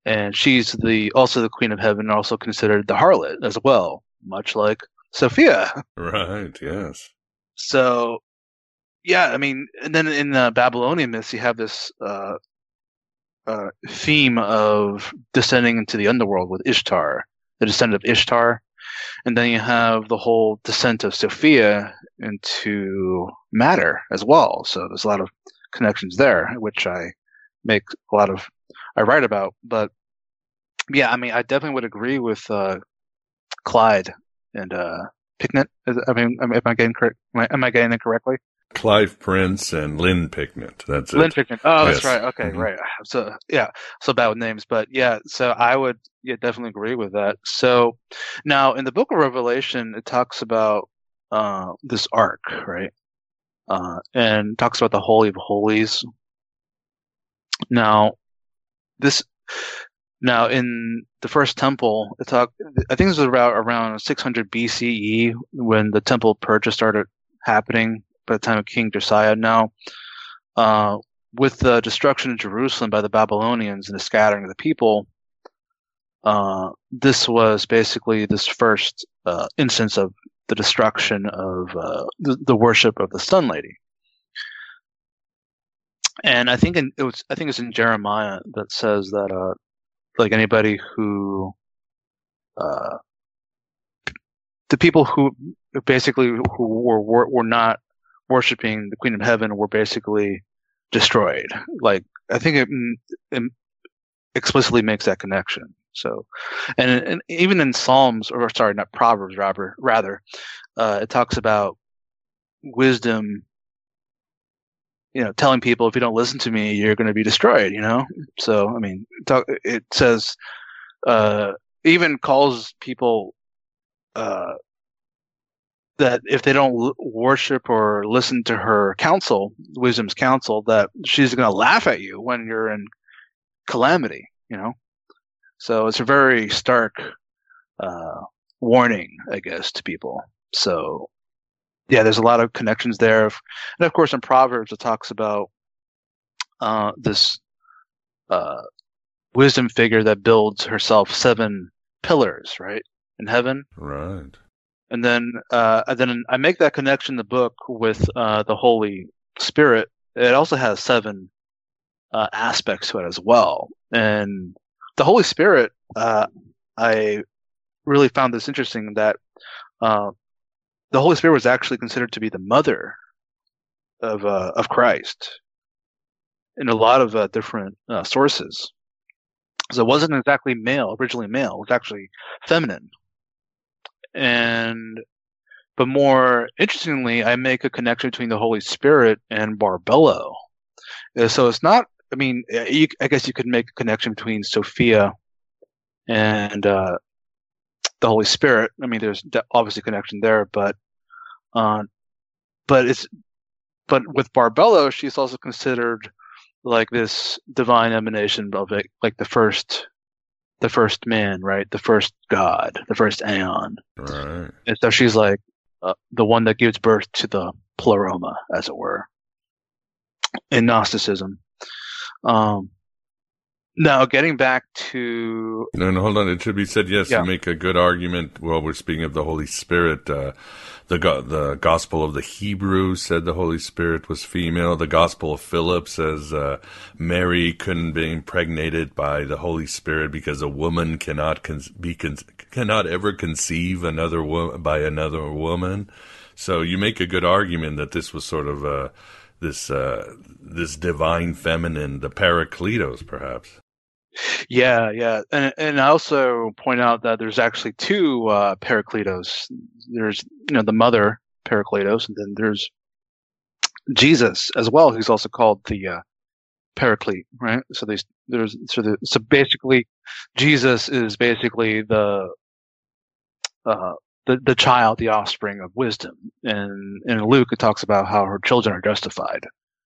and she's the also the Queen of Heaven, also considered the harlot as well, much like Sophia. Right. Yes. So, yeah, I mean, and then in the Babylonian myths, you have this uh, uh, theme of descending into the underworld with Ishtar, the descendant of Ishtar, and then you have the whole descent of Sophia into matter as well. So there's a lot of connections there, which I make a lot of, I write about. But yeah, I mean, I definitely would agree with uh, Clyde and uh, Picknett. I mean, am I getting correct? Am I, am I getting it correctly? Clive Prince and Lynn Picknett. That's it. Lynn Picknett. Oh, that's Yes. right. Okay, Mhm. right. So yeah, so bad with names, but yeah. So I would yeah definitely agree with that. So now in the Book of Revelation, it talks about uh, this ark, right? Uh, and talks about the Holy of Holies. Now, this now in the first temple, it talk. I think this was about around 600 BCE when the temple purchase started happening by the time of King Josiah. Now, uh, with the destruction of Jerusalem by the Babylonians and the scattering of the people, uh, this was basically this first uh, instance of the destruction of uh, the, the worship of the Sun Lady. And I think in, it was I think it's in Jeremiah that says that uh, like anybody who uh, the people who basically who were were, were not worshiping the Queen of Heaven were basically destroyed. Like I think it, it explicitly makes that connection. So, and, and even in Psalms, or sorry, not Proverbs, rather, rather, uh, it talks about wisdom. You know, telling people if you don't listen to me, you're going to be destroyed. You know, so I mean, talk, it says, uh, even calls people uh, that if they don't worship or listen to her counsel, wisdom's counsel, that she's going to laugh at you when you're in calamity. You know, so it's a very stark uh, warning, I guess, to people. So yeah, there's a lot of connections there, and of course in Proverbs it talks about uh, this uh, wisdom figure that builds herself seven pillars, right, in heaven. Right. And then, uh, and then I make that connection in the book with uh, the Holy Spirit. It also has seven uh, aspects to it as well. And the Holy Spirit, uh, I really found this interesting that uh, the Holy Spirit was actually considered to be the mother of uh, of Christ in a lot of uh, different uh, sources. So it wasn't exactly male, originally male. It was actually feminine and but more interestingly, I make a connection between the Holy Spirit and Barbello. Uh, So it's not. I mean, uh, you, I guess you could make a connection between Sophia and uh, the Holy Spirit. I mean, there's obviously a connection there, but uh, but it's but with Barbello, she's also considered like this divine emanation of it, like the first the first man, right? The first God, the first aeon. Right. And so she's like uh, the one that gives birth to the pleroma, as it were, in Gnosticism. Um, Now, getting back to No, no, hold on. It should be said. Yes, Yeah. you make a good argument. Well, we're speaking of the Holy Spirit. Uh, the go- the Gospel of the Hebrews said the Holy Spirit was female. The Gospel of Philip says uh, Mary couldn't be impregnated by the Holy Spirit because a woman cannot con- be con- cannot ever conceive another wo- by another woman. So you make a good argument that this was sort of uh, this uh, this divine feminine, the Paracletos, perhaps. Yeah, yeah, and and I also point out that there's actually two uh, Paracletos. There's you know the mother Paracletos, and then there's Jesus as well, who's also called the uh, Paraclete, right? So there's there's so the, so basically Jesus is basically the uh, the the child, the offspring of wisdom, and in Luke it talks about how her children are justified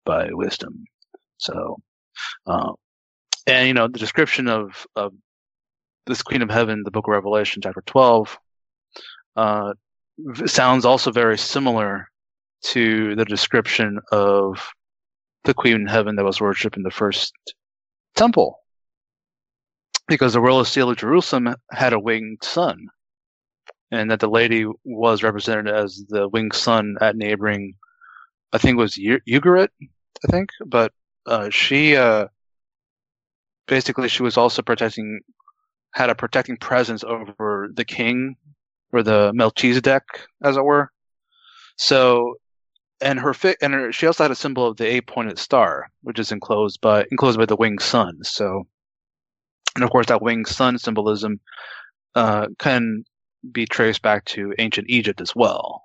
by wisdom. So. Uh, and you know the description of of this Queen of Heaven, the Book of Revelation, chapter twelve, uh, sounds also very similar to the description of the Queen of Heaven that was worshipped in the first temple, because the royal seal of Jerusalem had a winged sun, and that the lady was represented as the winged sun at neighboring, I think it was Ugarit, I think, but uh, she. Uh, basically she was also protecting had a protecting presence over the king or the Melchizedek as it were. So and her fi- and her, she also had a symbol of the eight pointed star which is enclosed by enclosed by the winged sun. So and of course that winged sun symbolism uh, can be traced back to ancient Egypt as well.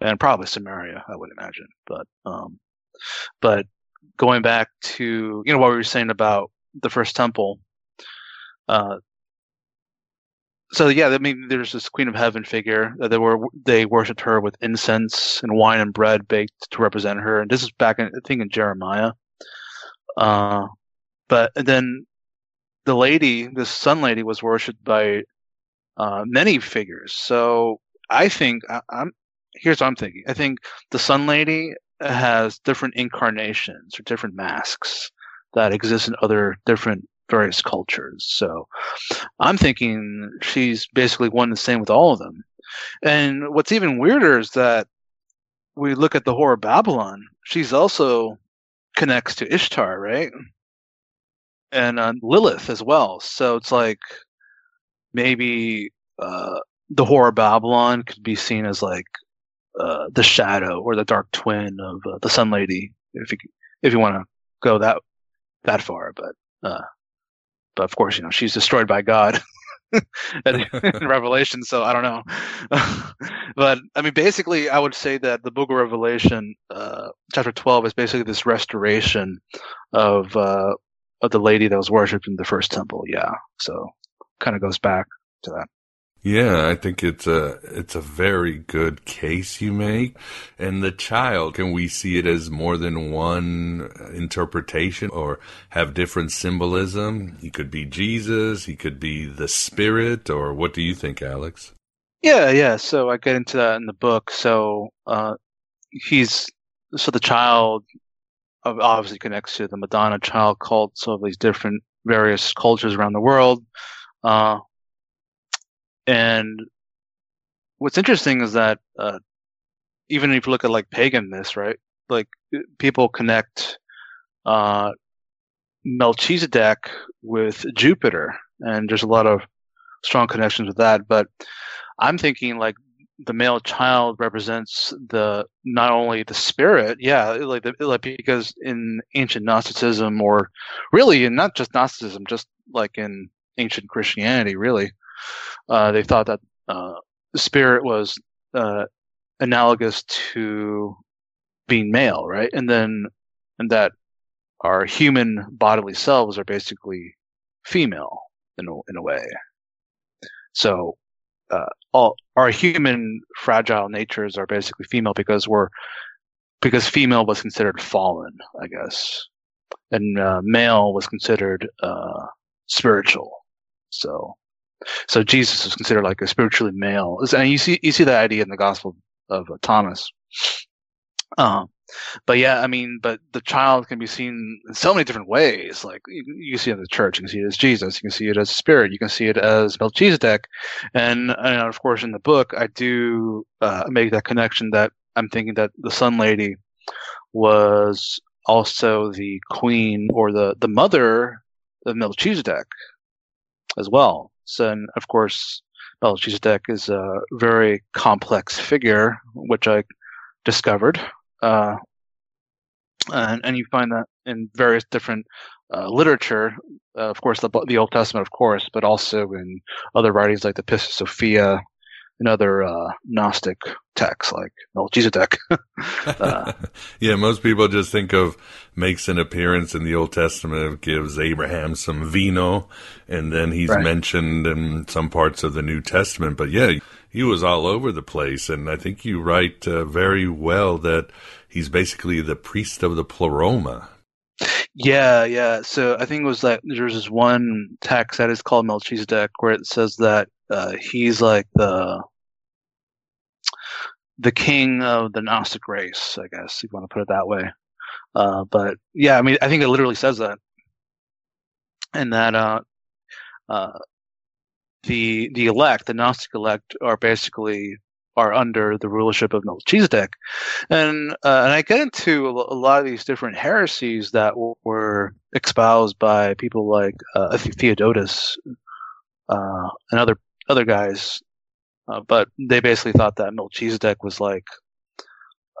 And probably Samaria I would imagine. But um but going back to you know what we were saying about the first temple. Uh, so yeah, I mean, there's this Queen of Heaven figure. that They were they worshipped her with incense and wine and bread baked to represent her, and this is back in I think in Jeremiah. Uh, but then the lady, this sun lady, was worshipped by uh, many figures. So I think I, I'm here's what I'm thinking. I think the sun lady has different incarnations or different masks that exist in other different various cultures. So I'm thinking she's basically one and the same with all of them. And what's even weirder is that we look at the whore of Babylon, she's also connects to Ishtar, right? And uh, Lilith as well. So it's like maybe uh, the whore of Babylon could be seen as like uh, the shadow or the dark twin of uh, the Sun Lady, if you if you want to go that that far. But uh, but of course, you know she's destroyed by God (laughs) in (laughs) Revelation, so I don't know. (laughs) but I mean, basically, I would say that the Book of Revelation, uh, chapter twelve, is basically this restoration of uh, of the lady that was worshipped in the first temple. Yeah, so kind of goes back to that. Yeah, I think it's a it's a very good case you make. And the child, can we see it as more than one interpretation or have different symbolism? He could be Jesus, he could be the spirit, or what do you think, Alex? Yeah, yeah. So I get into that in the book. So uh, he's so the child obviously connects to the Madonna child cults of these different various cultures around the world. Uh, and what's interesting is that uh, even if you look at like pagan myths, right? Like people connect uh, Melchizedek with Jupiter, and there's a lot of strong connections with that. But I'm thinking like the male child represents the not only the spirit, yeah, like the, like because in ancient Gnosticism or really in not just Gnosticism, just like in ancient Christianity, really, uh, they thought that uh, spirit was uh, analogous to being male, right? And then and that our human bodily selves are basically female in a, in a way. So uh, all our human fragile natures are basically female because we're because female was considered fallen, I guess, and uh, male was considered uh, spiritual. So, so Jesus was considered like a spiritually male, and you see you see that idea in the Gospel of uh, Thomas. Um, but yeah, I mean, but the child can be seen in so many different ways. Like you, you see it in the church, you can see it as Jesus, you can see it as spirit, you can see it as Melchizedek, and, and of course in the book I do uh, make that connection that I'm thinking that the Sun Lady was also the queen or the the mother of Melchizedek as well. And of course, Melchizedek is a very complex figure, which I discovered. Uh, and, and you find that in various different uh, literature, uh, of course, the, the Old Testament, of course, but also in other writings like the Pistis Sophia and other uh, Gnostic texts like Melchizedek. (laughs) uh, (laughs) yeah, most people just think of makes an appearance in the Old Testament, gives Abraham some vino, and then he's right. mentioned in some parts of the New Testament. But yeah, he was all over the place, and I think you write uh, very well that he's basically the priest of the pleroma. Yeah, yeah. So I think it was that there's this one text that is called Melchizedek where it says that uh, he's like the the king of the Gnostic race, I guess, if you want to put it that way. Uh, but yeah, I mean, I think it literally says that, and that uh, uh, the the elect, the Gnostic elect, are basically are under the rulership of Melchizedek, and uh, and I get into a lot of these different heresies that were espoused by people like uh, Theodotus uh, and other other guys uh, but they basically thought that Melchizedek was like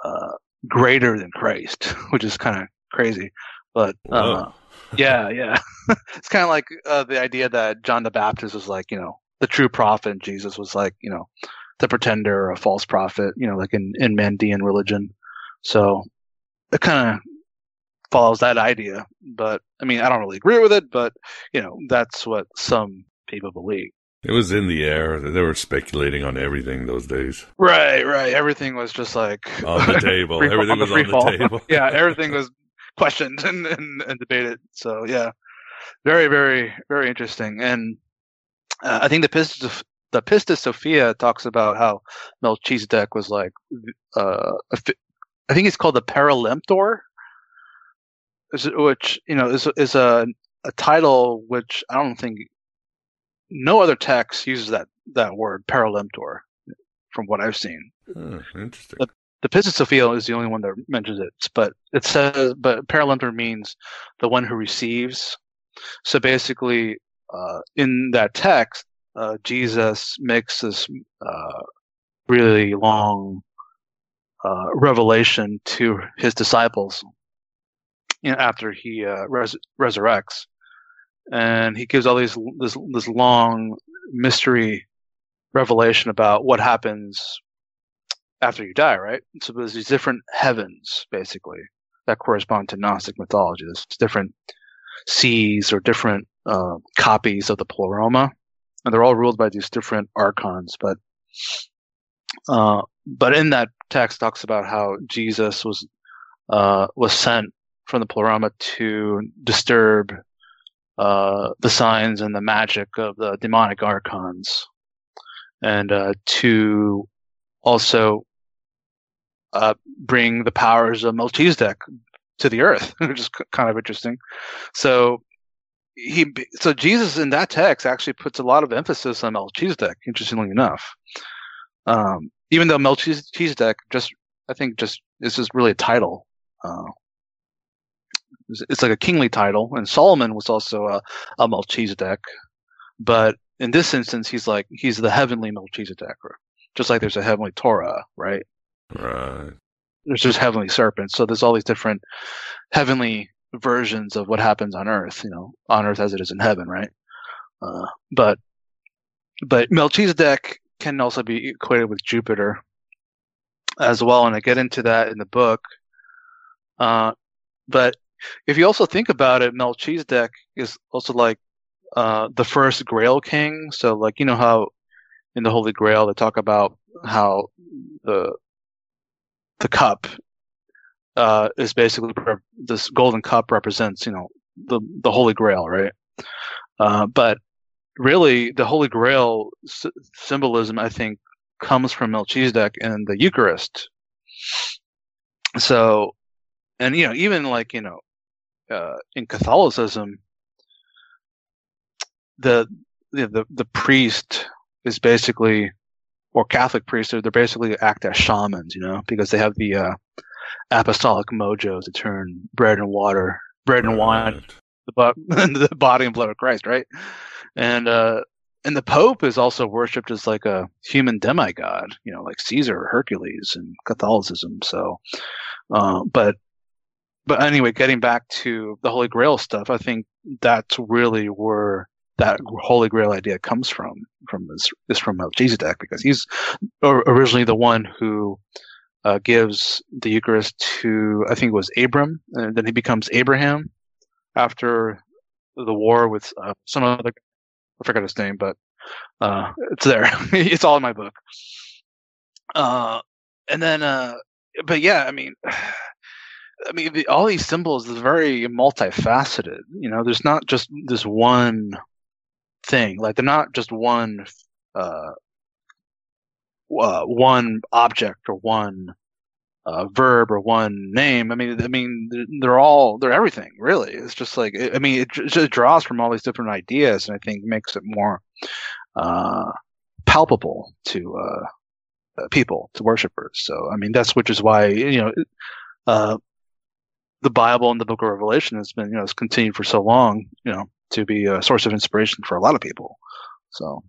uh, greater than Christ, (laughs) which is kind of crazy. But uh, yeah, yeah, (laughs) it's kind of like uh, the idea that John the Baptist was like, you know, the true prophet, and Jesus was like, you know, the pretender or a false prophet, you know, like in in Mandean religion. So it kind of follows that idea. But I mean, I don't really agree with it, but you know, that's what some people believe. It was in the air. They were speculating on everything those days. Right, right. Everything was just like on the (laughs) table. everything was on the table. (laughs) yeah, everything was questioned and, and, and, debated. So yeah, very, very, very interesting. And uh, I think the Pistis the Pistis Sophia talks about how Melchizedek was like, uh, I think it's called the Paralemptor, which you know is is a a title which I don't think no other text uses that that word paralemptor, from what I've seen. Oh, interesting. The, the Pistis Sophia is the only one that mentions it, but it says, but paralemptor means the one who receives. So basically, uh, in that text, uh, Jesus makes this uh, really long uh, revelation to his disciples you know, after he uh, res- resurrects and he gives all these this this long mystery revelation about what happens after you die, right? So there's these different heavens, basically, that correspond to Gnostic mythology. There's different seas or different uh, copies of the pleroma, and they're all ruled by these different archons. But uh, but in that text talks about how Jesus was uh, was sent from the pleroma to disturb uh, the signs and the magic of the demonic archons, and uh, to also uh, bring the powers of Melchizedek to the earth, (laughs) which is kind of interesting. So he, so Jesus in that text actually puts a lot of emphasis on Melchizedek. Interestingly enough, um, even though Melchizedek just, I think, just this is really a title. Uh, it's like a kingly title, and Solomon was also a, a Melchizedek, but in this instance, he's like he's the heavenly Melchizedek, just like there's a heavenly Torah, right? Right. There's just heavenly serpents, so there's all these different heavenly versions of what happens on Earth, you know, on Earth as it is in heaven, right? Uh, but but Melchizedek can also be equated with Jupiter as well, and I get into that in the book. Uh, but if you also think about it, Melchizedek is also like uh, the first Grail king. So, like you know how in the Holy Grail they talk about how the the cup uh, is basically this golden cup represents you know the the Holy Grail, right? Uh, but really, the Holy Grail s- symbolism, I think, comes from Melchizedek and the Eucharist. So and you know even like you know uh, in Catholicism, the the the, priest is basically or Catholic priests they're basically act as shamans, you know, because they have the uh, apostolic mojo to turn bread and water, bread and wine, the, bo- (laughs) the body and blood of Christ, right? And uh, and the Pope is also worshipped as like a human demigod, you know, like Caesar or Hercules in Catholicism. So, uh, but but anyway, getting back to the Holy Grail stuff, I think that's really where that Holy Grail idea comes from. From is, is from Melchizedek because he's originally the one who uh, gives the Eucharist to I think it was Abram, and then he becomes Abraham after the war with uh, some other I forgot his name, but uh, it's there. (laughs) it's all in my book. Uh, and then, uh, but yeah, I mean, I mean, the, all these symbols is very multifaceted. You know, there's not just this one thing. Like they're not just one, uh, uh one object or one uh, verb or one name. I mean, I mean, they're all they're everything really. It's just like I mean, it, just draws from all these different ideas, and I think makes it more uh, palpable to uh, people, to worshipers. So I mean, that's which is why you know. Uh, the Bible and the Book of Revelation has been, you know, has continued for so long, you know, to be a source of inspiration for a lot of people. So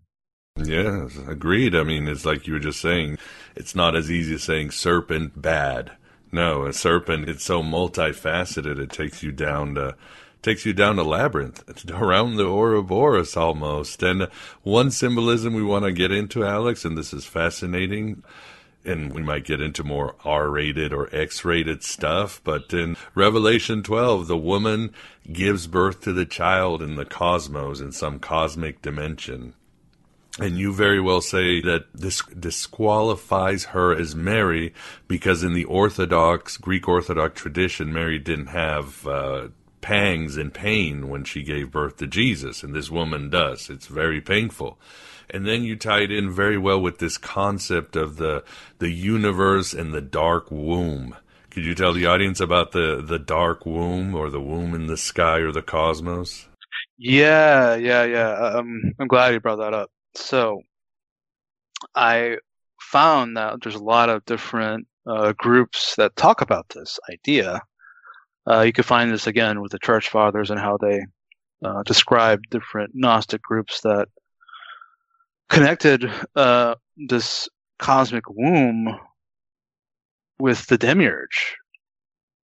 Yes, agreed. I mean, it's like you were just saying, it's not as easy as saying serpent bad. No, a serpent, it's so multifaceted, it takes you down to takes you down a labyrinth. It's around the Ouroboros almost. And one symbolism we want to get into, Alex, and this is fascinating, and we might get into more R rated or X rated stuff, but in Revelation 12, the woman gives birth to the child in the cosmos in some cosmic dimension. And you very well say that this disqualifies her as Mary because in the Orthodox, Greek Orthodox tradition, Mary didn't have uh, pangs and pain when she gave birth to Jesus, and this woman does. It's very painful. And then you tie it in very well with this concept of the the universe and the dark womb. Could you tell the audience about the the dark womb or the womb in the sky or the cosmos? Yeah, yeah, yeah. Um, I'm glad you brought that up. So I found that there's a lot of different uh, groups that talk about this idea. Uh, you can find this again with the church fathers and how they uh, describe different Gnostic groups that connected uh, this cosmic womb with the demiurge.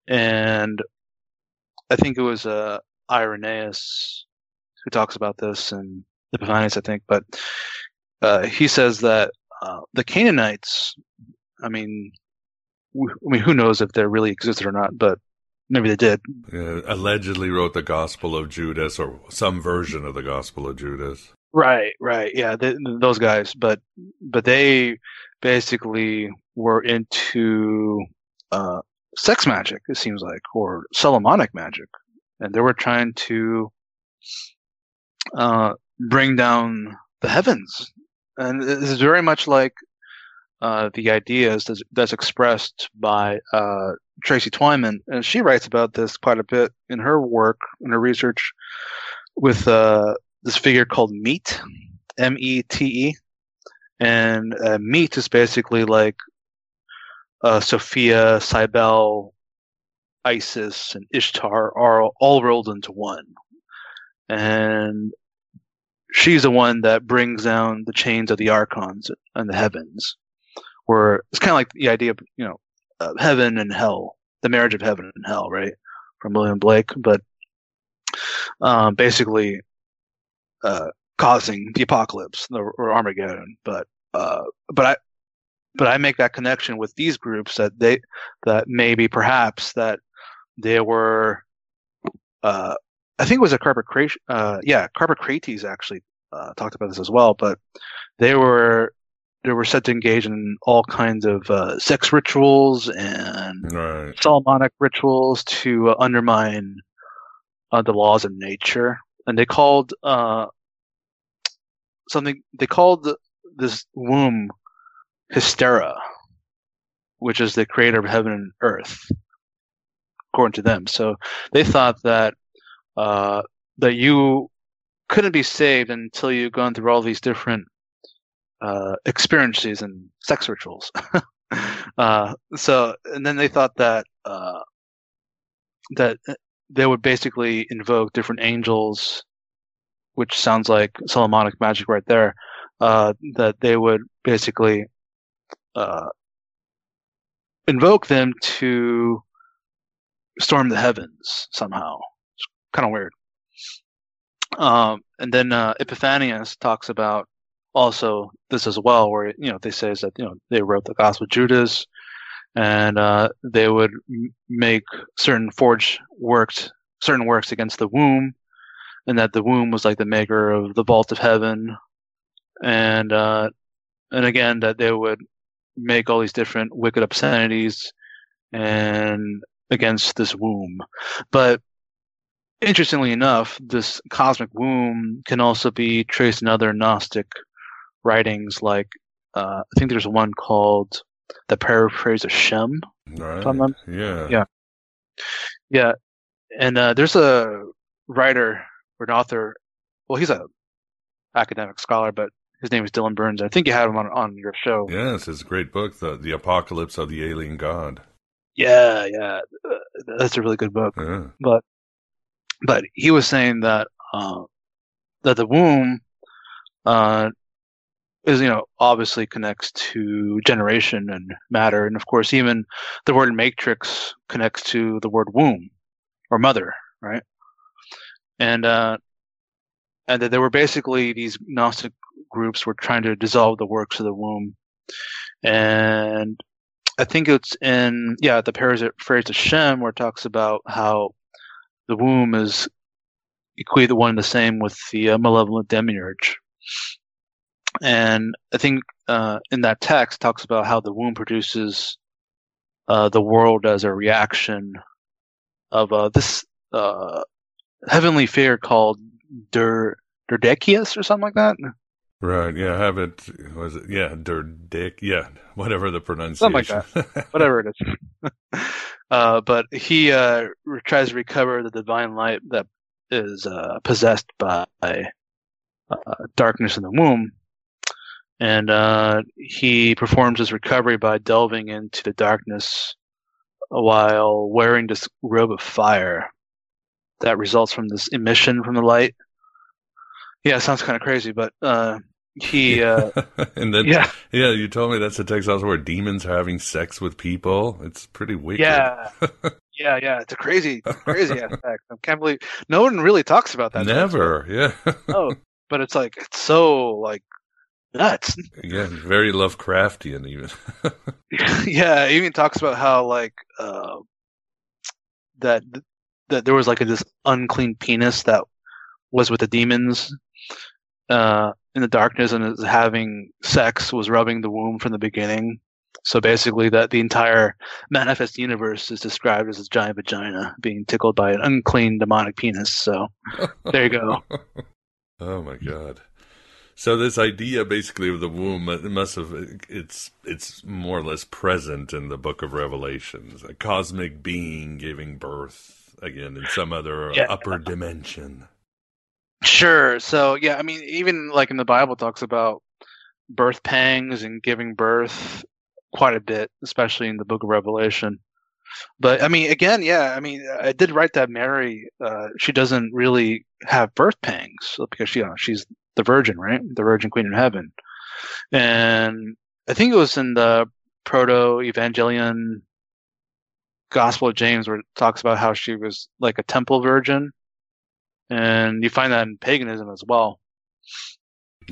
And I think it was uh, Irenaeus who talks about this and Epiphanius, I think, but uh, he says that uh, the Cainites, I mean, I mean, who knows if they really existed or not, but maybe they did. Allegedly wrote the Gospel of Judas or some version of the Gospel of Judas. Right, right, yeah, those guys, but but they basically were into uh, sex magic. It seems like, or Solomonic magic, and they were trying to uh, bring down the heavens. And this is very much like uh, the ideas that's, that's expressed by uh, Tracy Twyman, and she writes about this quite a bit in her work, in her research, with uh, this figure called Mete, M-E-T-E, and uh, Mete is basically like uh, Sophia, Cybele, Isis, and Ishtar are all rolled into one, and she's the one that brings down the chains of the archons and the heavens. Where it's kind of like the idea of you know uh, heaven and hell, the marriage of heaven and hell, right? From William Blake, but um, basically uh, causing the apocalypse or Armageddon. But uh, but I but I make that connection with these groups that they that maybe perhaps that they were uh, I think it was a Carpocrates, uh, yeah, Carpocrates actually uh, talked about this as well, but they were they were said to engage in all kinds of uh, sex rituals and right. Solomonic rituals to uh, undermine uh, the laws of nature, and they called uh, something they called this womb Hystera, which is the creator of heaven and earth. according to them. So they thought that uh, that you couldn't be saved until you've gone through all these different uh, experiences and sex rituals. (laughs) uh, so, and then they thought that uh, that they would basically invoke different angels, which sounds like Solomonic magic right there. Uh, that they would basically uh, invoke them to storm the heavens somehow. It's kind of weird. Um, and then uh, Epiphanius talks about also this as well, where you know they say is that you know they wrote the Gospel of Judas, and uh, they would m- make certain forged works, certain works against the womb, and that the womb was like the maker of the vault of heaven, and uh, and again that they would make all these different wicked obscenities and against this womb, but interestingly enough, this cosmic womb can also be traced in other Gnostic writings, like uh, I think there's one called the Paraphrase of Shem. Right. Yeah. Yeah. Yeah. And uh, there's a writer or an author. Well, he's a academic scholar, but his name is Dylan Burns. I think you had him on on your show. Yes, it's a great book, the the Apocalypse of the Alien God. Yeah, yeah, uh, that's a really good book. Yeah. But but he was saying that uh, that the womb uh, is you know obviously connects to generation and matter, and of course even the word matrix connects to the word womb or mother, right? And uh, and that there were basically these Gnostic groups were trying to dissolve the works of the womb, and I think it's in yeah the paraphrase of Shem where it talks about how the womb is equated one and the same with the uh, malevolent demiurge. And I think uh, in that text talks about how the womb produces uh, the world as a reaction of uh, this uh, heavenly figure called Der Durdekius or something like that. Right. Yeah. I have it. Was it? Yeah. Durdick. Yeah. Whatever the pronunciation. Something like that. (laughs) Whatever it is. (laughs) uh, but he uh, tries to recover the divine light that is uh, possessed by uh, darkness in the womb. And uh, he performs his recovery by delving into the darkness while wearing this robe of fire that results from this emission from the light. Yeah, it sounds kind of crazy, but uh, he. (laughs) Uh, (laughs) and then, yeah. yeah, you told me that's a text also where demons are having sex with people. It's pretty wicked. Yeah, (laughs) yeah, yeah. It's a crazy, crazy aspect. I can't believe no one really talks about that. Never. Yeah. oh, but it's like it's so like nuts. (laughs) yeah. Very Lovecraftian, even. (laughs) yeah, even talks about how like uh, that that there was like a, this unclean penis that was with the demons uh, in the darkness and is having sex was rubbing the womb from the beginning. So basically, that the entire manifest universe is described as a giant vagina being tickled by an unclean demonic penis. So there you go. (laughs) oh my god! So this idea, basically, of the womb, it must have it's it's more or less present in the Book of Revelations, a cosmic being giving birth again in some other Yeah. upper dimension. Sure. So yeah, I mean, even like in the Bible talks about birth pangs and giving birth quite a bit, especially in the Book of Revelation. But I mean, again, yeah, I mean, I did write that Mary, uh, she doesn't really have birth pangs because she, you know, she's the Virgin, right? The Virgin Queen in heaven. And I think it was in the Proto Evangelion Gospel of James where it talks about how she was like a temple virgin and you find that in paganism as well.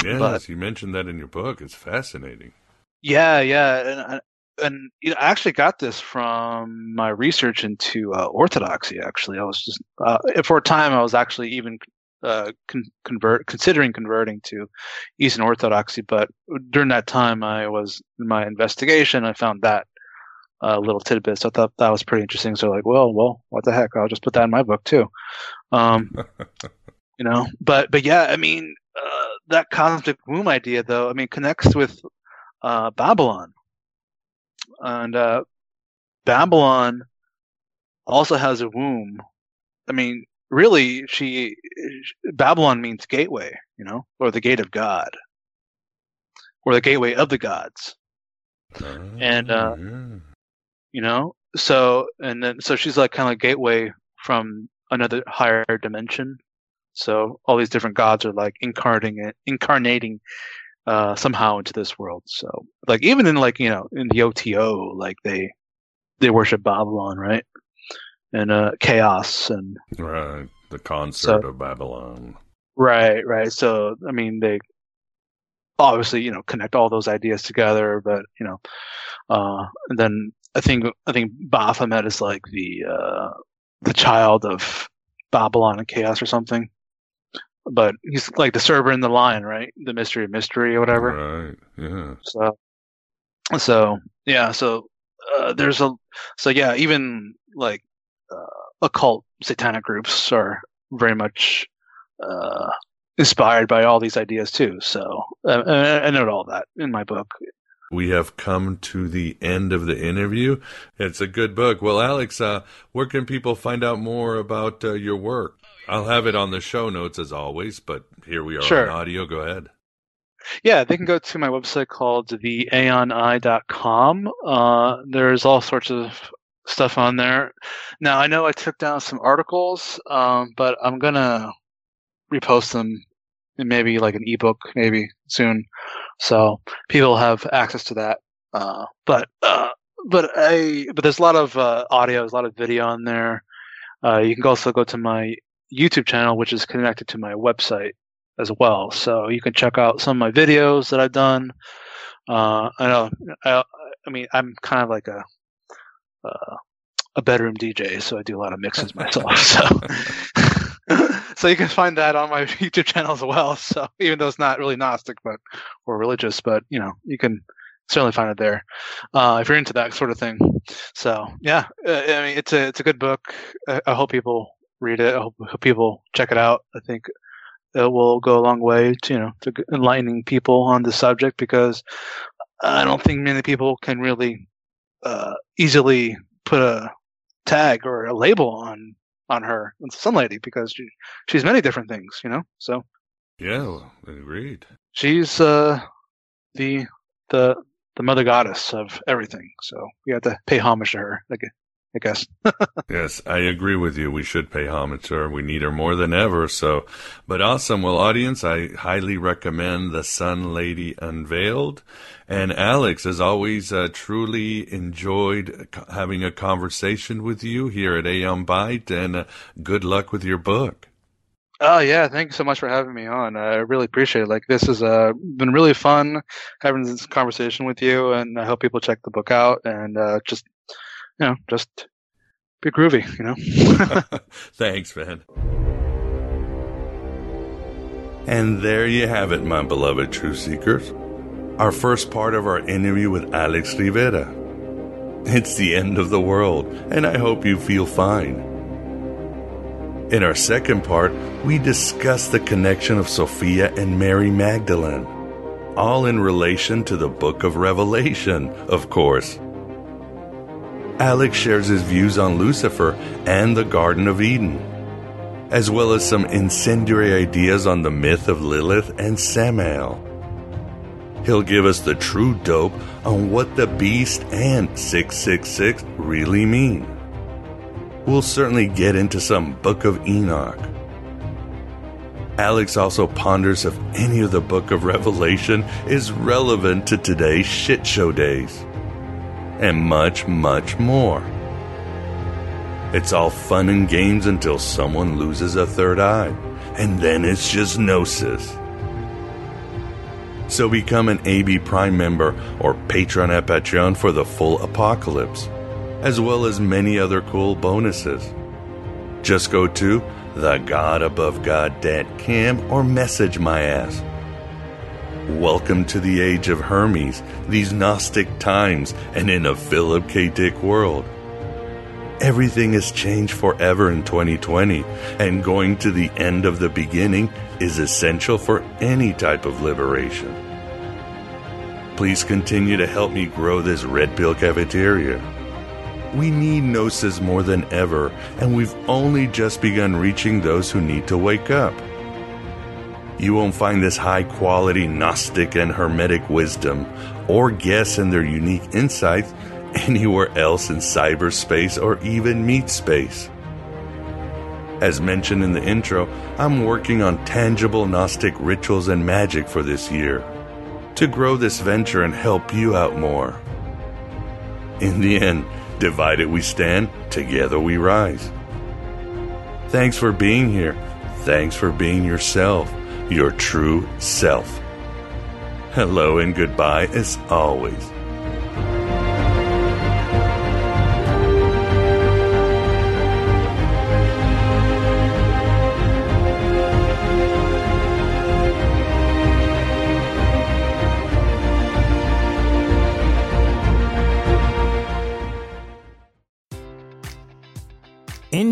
Yes, But- you mentioned that in your book. It's fascinating. Yeah, yeah, and and you know, I actually got this from my research into uh, Orthodoxy. Actually, I was just uh, for a time I was actually even uh, con- convert considering converting to Eastern Orthodoxy, but during that time I was in my investigation. I found that uh, little tidbit, so I thought that was pretty interesting. So like, well, well, what the heck? I'll just put that in my book too. Um, (laughs) you know but but yeah i mean uh, that cosmic womb idea though i mean connects with uh, babylon and uh, babylon also has a womb. I mean, really, she Babylon means gateway, you know, or the gate of God, or the gateway of the gods. and uh, you know, so and then so she's like kind of like gateway from another higher dimension. So all these different gods are like incarnating it, incarnating uh, somehow into this world. So like even in like you know in the OTO, like they they worship Babylon, right? And uh, chaos and Right. The concert So- of Babylon. right, right. So I mean they obviously you know connect all those ideas together, but you know, uh, and then I think I think Baphomet is like the uh, the child of Babylon and chaos or something. But he's like the server and the lion, right? The mystery of mystery or whatever. Right. Yeah. So, so yeah, so uh, there's a so yeah, even like occult satanic groups are very much uh, inspired by all these ideas too. So uh, I note all that in my book. We have come to the end of the interview. It's a good book. Well, Alex, uh, where can people find out more about uh, your work? I'll have it on the show notes as always, but here we are Sure. on audio. Go ahead. Yeah, they can go to my website called theaeoni.com. Uh, there's all sorts of stuff on there. Now, I know I took down some articles, um, but I'm to repost them in maybe like an ebook, maybe soon. So people have access to that. Uh, but, uh, but I, but there's a lot of, uh, audio, there's a lot of video on there. Uh, you can also go to my YouTube channel, which is connected to my website as well. So you can check out some of my videos that I've done. Uh, I know, I, I mean, I'm kind of like a, uh, a bedroom DJ, so I do a lot of mixes myself. (laughs) So, (laughs) so you can find that on my (laughs) YouTube channel as well. So even though it's not really Gnostic, but or religious, but you know, you can certainly find it there uh, if you're into that sort of thing. So yeah, uh, I mean, it's a it's a good book. I, I hope people read it. I hope, hope people check it out. I think it will go a long way to you know to enlightening people on the subject because I don't think many people can really uh, easily put a tag or a label on on her Sun Lady because she, she's many different things, you know. So Yeah, well, agreed. she's uh, the the the mother goddess of everything. So we have to pay homage to her, gue- I guess. (laughs) Yes, I agree with you. We should pay homage to her. We need her more than ever. So, but awesome. Well, audience, I highly recommend The Sun Lady Unveiled. And Alex, as always, uh, truly enjoyed c- having a conversation with you here at Aeon Byte and uh, good luck with your book. Oh yeah, thank you so much for having me on. I really appreciate it. Like this has uh, been really fun having this conversation with you, and I hope people check the book out and uh, just you know just be groovy, you know. (laughs) (laughs) Thanks, man. And there you have it, my beloved truth seekers. Our first part of our interview with Alex Rivera. It's the end of the world, and I hope you feel fine. In our second part, we discuss the connection of Sophia and Mary Magdalene, all in relation to the book of Revelation, of course. Alex shares his views on Lucifer and the Garden of Eden, as well as some incendiary ideas on the myth of Lilith and Samael. He'll give us the true dope on what the beast and 666 really mean. We'll certainly get into some Book of Enoch. Alex also ponders if any of the Book of Revelation is relevant to today's shit show days and much, much more. It's all fun and games until someone loses a third eye, and then it's just gnosis. So become an AB Prime member or patron at Patreon for the full apocalypse, as well as many other cool bonuses. Just go to thegodaboveGod.com or message my ass. Welcome to the age of Hermes, these Gnostic times, and in a Philip K. Dick world. Everything has changed forever in 2020, and going to the end of the beginning is essential for any type of liberation. Please continue to help me grow this Red Pill cafeteria. We need Gnosis more than ever, and we've only just begun reaching those who need to wake up. You won't find this high quality Gnostic and Hermetic wisdom or guess in their unique insights anywhere else in cyberspace or even meat space. As mentioned in the intro, I'm working on tangible Gnostic rituals and magic for this year to grow this venture and help you out more. In the end, divided we stand, together we rise. Thanks for being here. Thanks for being yourself, your true self. Hello and goodbye as always.